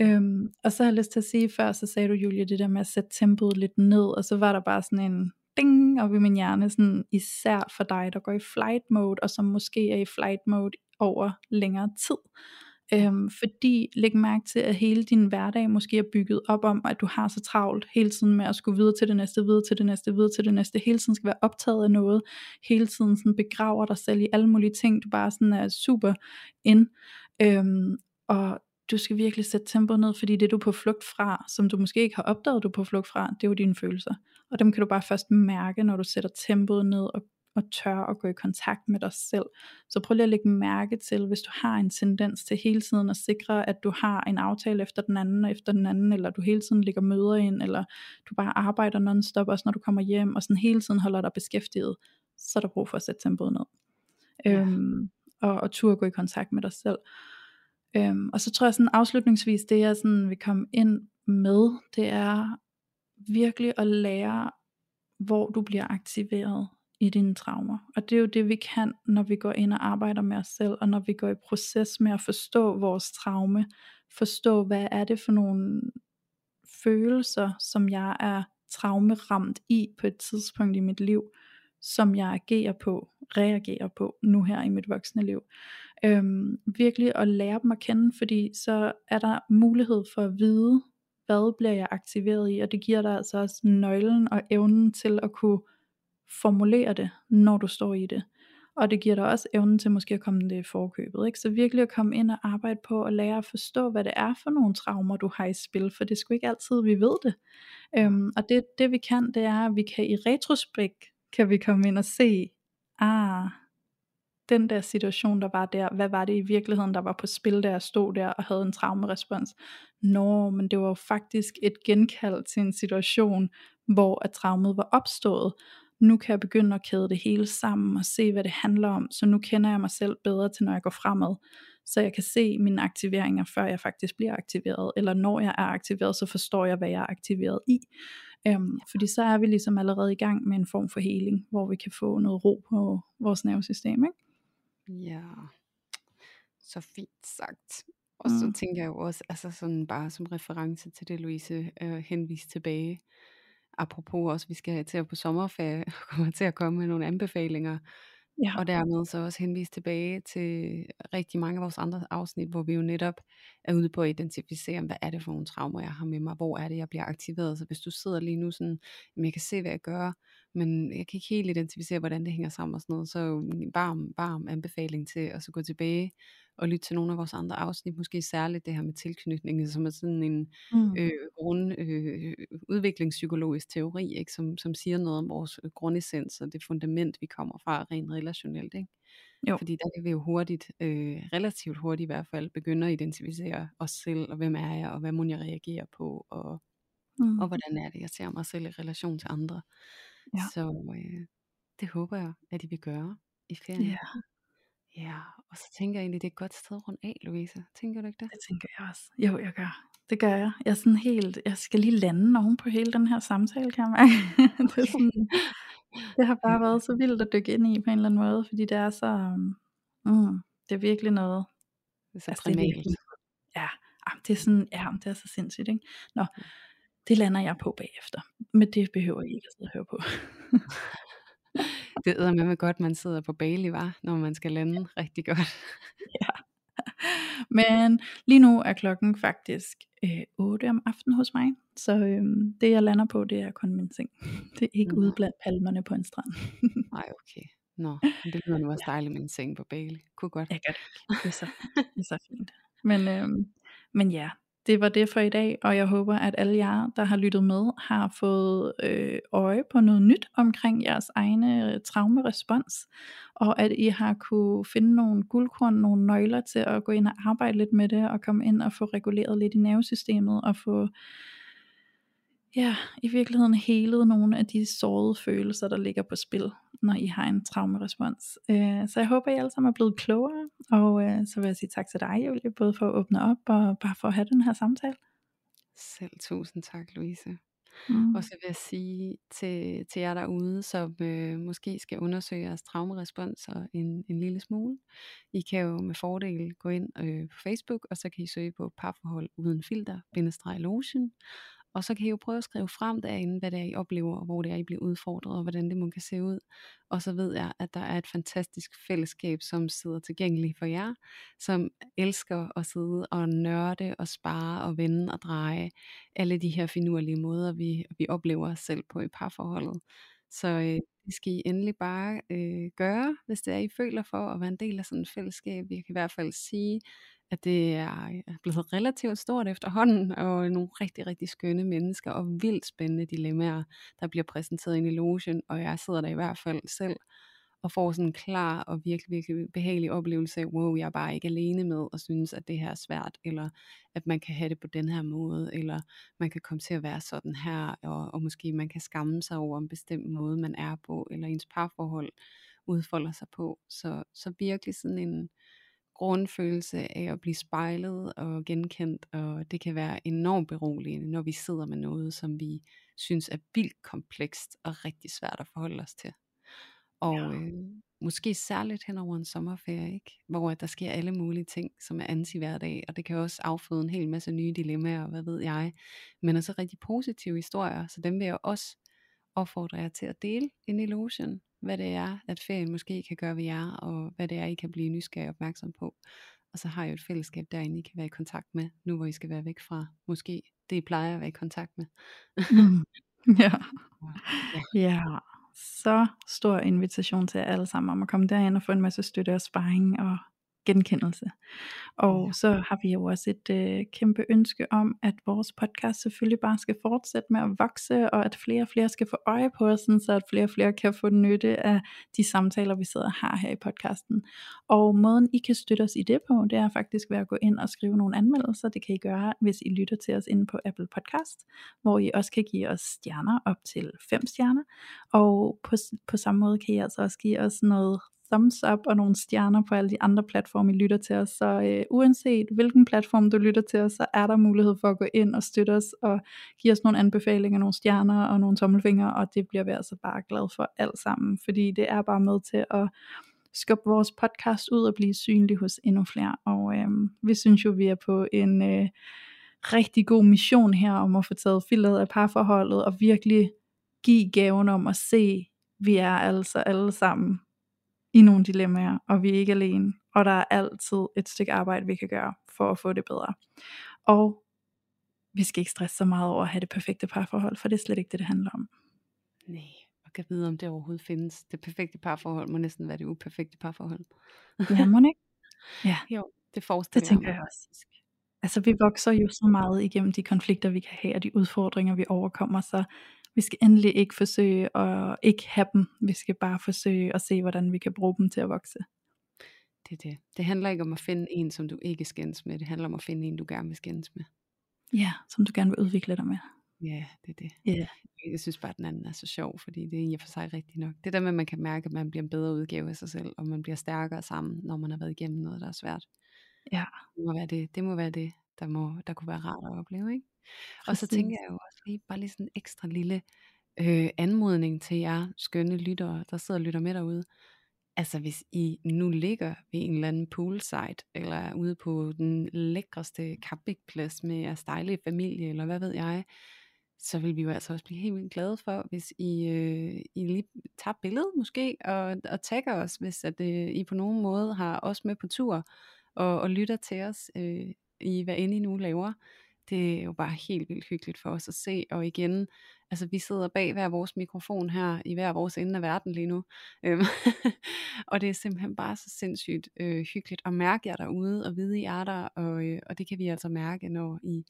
S2: Øhm, og så har jeg lyst til at sige før, så sagde du Julie, det der med at sætte tempoet lidt ned, og så var der bare sådan en ding op i min hjerne, sådan især for dig, der går i flight mode, og som måske er i flight mode over længere tid. Øhm, fordi læg mærke til, at hele din hverdag måske er bygget op om, at du har så travlt hele tiden med at skulle videre til det næste, videre til det næste, videre til det næste, hele tiden skal være optaget af noget, hele tiden sådan begraver dig selv i alle mulige ting, du bare sådan er super ind. Øhm, og du skal virkelig sætte tempoet ned, fordi det du er på flugt fra, som du måske ikke har opdaget, du er på flugt fra, det er jo dine følelser. Og dem kan du bare først mærke, når du sætter tempoet ned og, og tør at gå i kontakt med dig selv. Så prøv lige at lægge mærke til, hvis du har en tendens til hele tiden at sikre, at du har en aftale efter den anden og efter den anden, eller du hele tiden lægger møder ind, eller du bare arbejder non-stop, også når du kommer hjem, og sådan hele tiden holder dig beskæftiget, så er der brug for at sætte tempoet ned.
S1: Ja.
S2: Øhm, og, og turde gå i kontakt med dig selv. Øhm, og så tror jeg sådan afslutningsvis, det jeg sådan vil komme ind med, det er virkelig at lære, hvor du bliver aktiveret i dine traumer. Og det er jo det vi kan, når vi går ind og arbejder med os selv, og når vi går i proces med at forstå vores traume, forstå hvad er det for nogle følelser, som jeg er traumeramt i på et tidspunkt i mit liv, som jeg agerer på, reagerer på nu her i mit voksne liv. Øhm, virkelig at lære dem at kende, fordi så er der mulighed for at vide, hvad bliver jeg aktiveret i, og det giver dig altså også nøglen og evnen til at kunne formulere det, når du står i det. Og det giver dig også evnen til måske at komme det i forkøbet. Ikke? Så virkelig at komme ind og arbejde på at lære at forstå, hvad det er for nogle traumer, du har i spil. For det er sgu ikke altid, vi ved det. Øhm, og det, det vi kan, det er, at vi kan i retrospekt, kan vi komme ind og se, ah, den der situation, der var der, hvad var det i virkeligheden, der var på spil, der jeg stod der og havde en traumerespons? Nå, men det var jo faktisk et genkald til en situation, hvor at traumet var opstået. Nu kan jeg begynde at kæde det hele sammen og se, hvad det handler om, så nu kender jeg mig selv bedre til, når jeg går fremad. Så jeg kan se mine aktiveringer, før jeg faktisk bliver aktiveret, eller når jeg er aktiveret, så forstår jeg, hvad jeg er aktiveret i. Øhm, fordi så er vi ligesom allerede i gang med en form for heling, hvor vi kan få noget ro på vores nervesystem. Ikke?
S1: Ja, så fint sagt. Og så
S2: Mm.
S1: tænker jeg jo også, altså sådan bare som reference til det, Louise øh, henviste tilbage. Apropos også, vi skal til at på sommerferie, <laughs> og kommer til at komme med nogle anbefalinger.
S2: Ja.
S1: Og dermed så også henvise tilbage til rigtig mange af vores andre afsnit, hvor vi jo netop er ude på at identificere, hvad er det for nogle traumer, jeg har med mig, hvor er det, jeg bliver aktiveret. Så hvis du sidder lige nu sådan, jeg kan se, hvad jeg gør, men jeg kan ikke helt identificere, hvordan det hænger sammen og sådan noget, så varm, varm anbefaling til at så gå tilbage og lytte til nogle af vores andre afsnit, måske særligt det her med tilknytning, som er sådan en
S2: Mm.
S1: øh, grund, øh, udviklingspsykologisk teori, ikke? Som, som siger noget om vores øh, grundessens og det fundament, vi kommer fra rent relationelt. Ikke?
S2: Jo.
S1: Fordi der kan vi jo hurtigt, øh, relativt hurtigt i hvert fald, begynde at identificere os selv, og hvem er jeg, og hvad må jeg reagere på, og,
S2: Mm.
S1: og hvordan er det, jeg ser mig selv i relation til andre.
S2: Ja.
S1: Så øh, det håber jeg, at I vil gøre i ferien.
S2: Ja,
S1: Ja, og så tænker jeg egentlig, det er et godt sted rundt af, Louise. Tænker du ikke det?
S2: det tænker jeg også. Jo, jeg gør. Det gør jeg. Jeg er sådan helt, jeg skal lige lande oven på hele den her samtale, kan jeg mærke. <laughs> det, er sådan, det har bare været så vildt at dykke ind i på en eller anden måde, fordi det er så, um, det er virkelig noget,
S1: Det er så
S2: altså det er virkelig, ja, det er sådan, ja, det er så sindssygt, ikke? Nå, det lander jeg på bagefter, men det behøver I ikke at sidde og høre på. <laughs>
S1: Det er med godt, man sidder på Bali, var, når man skal lande rigtig godt. <laughs>
S2: ja. Men lige nu er klokken faktisk øh, 8 om aftenen hos mig, så øh, det jeg lander på, det er kun min seng. <laughs> Det er ikke
S1: Nå.
S2: ude blandt palmerne på en strand.
S1: Nej, okay. Nå, det lyder nu også dejligt med en seng på Bali. Kunne godt.
S2: Jeg gør det. Det er så, det er så fint. Men, øhm, men ja, det var det for i dag, og jeg håber, at alle jer, der har lyttet med, har fået øh, øje på noget nyt omkring jeres egne øh, traumerespons, og at I har kunne finde nogle guldkorn, nogle nøgler til at gå ind og arbejde lidt med det, og komme ind og få reguleret lidt i nervesystemet, og få ja, i virkeligheden helet nogle af de sårede følelser, der ligger på spil, når I har en traumerespons. Øh, så jeg håber, I alle sammen er blevet klogere, og øh, så vil jeg sige tak til dig, Julie, både for at åbne op, og bare for at have den her samtale.
S1: Selv tusind tak, Louise.
S2: Mm.
S1: Og så vil jeg sige til, til jer derude, som øh, måske skal undersøge jeres traumeresponser en, en lille smule. I kan jo med fordel gå ind øh, på Facebook, og så kan I søge på parforhold uden filter, bindestreg lotion. Og så kan I jo prøve at skrive frem derinde, hvad det er, I oplever, og hvor det er, I bliver udfordret, og hvordan det må kan se ud. Og så ved jeg, at der er et fantastisk fællesskab, som sidder tilgængeligt for jer, som elsker at sidde og nørde og spare og vende og dreje alle de her finurlige måder, vi, vi oplever os selv på i parforholdet. Så øh, det skal I endelig bare øh, gøre, hvis det er, I føler for at være en del af sådan et fællesskab. Jeg kan i hvert fald sige, at det er blevet relativt stort efterhånden, og nogle rigtig, rigtig skønne mennesker, og vildt spændende dilemmaer, der bliver præsenteret ind i logen, og jeg sidder der i hvert fald selv, og får sådan en klar og virkelig, virkelig behagelig oplevelse af, wow, jeg er bare ikke alene med, og synes, at det her er svært, eller at man kan have det på den her måde, eller man kan komme til at være sådan her, og, og måske man kan skamme sig over en bestemt måde, man er på, eller ens parforhold udfolder sig på. Så, så virkelig sådan en, grundfølelse af at blive spejlet og genkendt, og det kan være enormt beroligende, når vi sidder med noget, som vi synes er vildt komplekst og rigtig svært at forholde os til. Og
S2: Ja.
S1: øh, måske særligt hen over en sommerferie, ikke? hvor der sker alle mulige ting, som er anti-hverdag, og det kan også afføde en hel masse nye dilemmaer, hvad ved jeg, men også rigtig positive historier, så dem vil jeg også opfordre jer til at dele i logen, hvad det er, at ferien måske kan gøre ved jer, og hvad det er, I kan blive nysgerrige og opmærksom på. Og så har jeg jo et fællesskab derinde, I kan være i kontakt med, nu hvor I skal være væk fra måske det I plejer at være i kontakt med.
S2: Mm. <laughs> Ja.
S1: Ja.
S2: Ja, så stor invitation til jer alle sammen om at komme derind og få en masse støtte og sparring og genkendelse. Og
S1: Ja.
S2: så har vi jo også et øh, kæmpe ønske om, at vores podcast selvfølgelig bare skal fortsætte med at vokse, og at flere og flere skal få øje på os, så at flere og flere kan få nytte af de samtaler, vi sidder og har her i podcasten. Og måden I kan støtte os i det på, det er faktisk ved at gå ind og skrive nogle anmeldelser. Det kan I gøre, hvis I lytter til os inde på Apple Podcast, hvor I også kan give os stjerner op til 5 stjerner. Og på, på samme måde kan I altså også give os noget thumbs up og nogle stjerner på alle de andre platforme, I lytter til os. Så øh, uanset hvilken platform du lytter til os, så er der mulighed for at gå ind og støtte os og give os nogle anbefalinger, nogle stjerner og nogle tommelfingre, og det bliver vi altså bare glad for alt sammen, fordi det er bare med til at skubbe vores podcast ud og blive synlig hos endnu flere. Og øh, vi synes jo, vi er på en øh, rigtig god mission her om at få taget filteret af parforholdet og virkelig give gaven om at se, vi er altså alle sammen i nogle dilemmaer, og vi er ikke alene, og der er altid et stykke arbejde, vi kan gøre for at få det bedre. Og vi skal ikke stresse så meget over at have det perfekte parforhold, for det er slet ikke det, det handler om.
S1: Nej, og kan vide, om det overhovedet findes. Det perfekte parforhold må næsten være det uperfekte parforhold.
S2: Ja, må ikke? <laughs> Ja,
S1: Jo, det
S2: det
S1: forestiller
S2: tænker
S1: mig
S2: jeg også. Altså vi vokser jo så meget igennem de konflikter, vi kan have, og de udfordringer, vi overkommer, så vi skal endelig ikke forsøge at ikke have dem. Vi skal bare forsøge at se, hvordan vi kan bruge dem til at vokse.
S1: Det er det. Det handler ikke om at finde en, som du ikke skændes med. Det handler om at finde en, du gerne vil skændes med.
S2: Ja, som du gerne vil udvikle dig med.
S1: Ja, det er det.
S2: Ja,
S1: Jeg synes bare, at den anden er så sjov, fordi det er i og for sig rigtigt nok. Det der med, at man kan mærke, at man bliver en bedre udgave af sig selv, og man bliver stærkere sammen, når man har været igennem noget, der er svært.
S2: ja,
S1: Det må være det, det, må være det der, må, der kunne være rart at opleve. Ikke? Og så tænker jeg jo også lige, bare lige sådan en ekstra lille øh, anmodning til jer skønne lyttere, der sidder og lytter med derude. Altså hvis I nu ligger ved en eller anden poolside, eller er ude på den lækreste campingplads med jeres dejlige familie, eller hvad ved jeg, så vil vi jo altså også blive helt vildt glade for, hvis I, øh, I lige tager billedet måske, og, og tagger os, hvis at, øh, I på nogen måde har os med på tur, og, og lytter til os øh, i hvad end I nu laver. Det er jo bare helt vildt hyggeligt for os at se, og igen, altså vi sidder bag hver vores mikrofon her, i hver vores ende af verden lige nu, øhm, <laughs> og det er simpelthen bare så sindssygt øh, hyggeligt at mærke jer derude, og vide I er der, og, øh, og det kan vi altså mærke, når I,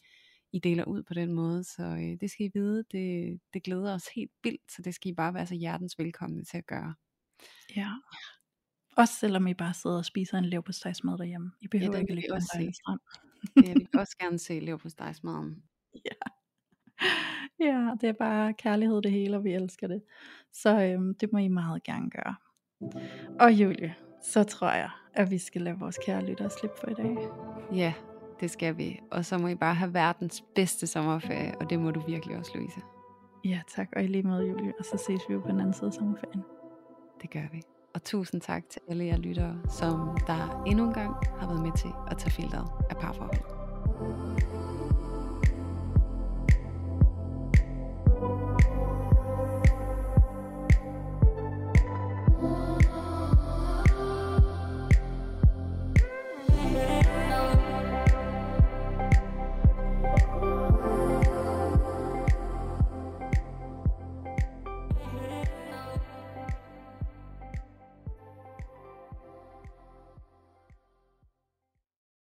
S1: I deler ud på den måde, så øh, det skal I vide, det, det glæder os helt vildt, så det skal I bare være så hjertens velkomne til at gøre.
S2: Ja. Også selvom I bare sidder og spiser en leverpostejsmad derhjemme. I behøver
S1: den
S2: ikke at
S1: vil vi
S2: ligge
S1: Jeg vil <laughs> også gerne se lever på stegsmaden.
S2: Ja, det er bare kærlighed det hele, og vi elsker det. Så øhm, det må I meget gerne gøre. Og Julie, så tror jeg, at vi skal lade vores kære lyttere slippe for i dag.
S1: Ja, det skal vi. Og så må I bare have verdens bedste sommerferie, og det må du virkelig også, Louise.
S2: Ja, tak. Og i lige måde, Julie. Og så ses vi jo på den anden side af sommerferien.
S1: Det gør vi. Og tusind tak til alle jer lyttere, som der endnu en gang har været med til at tage filteret af parforhold.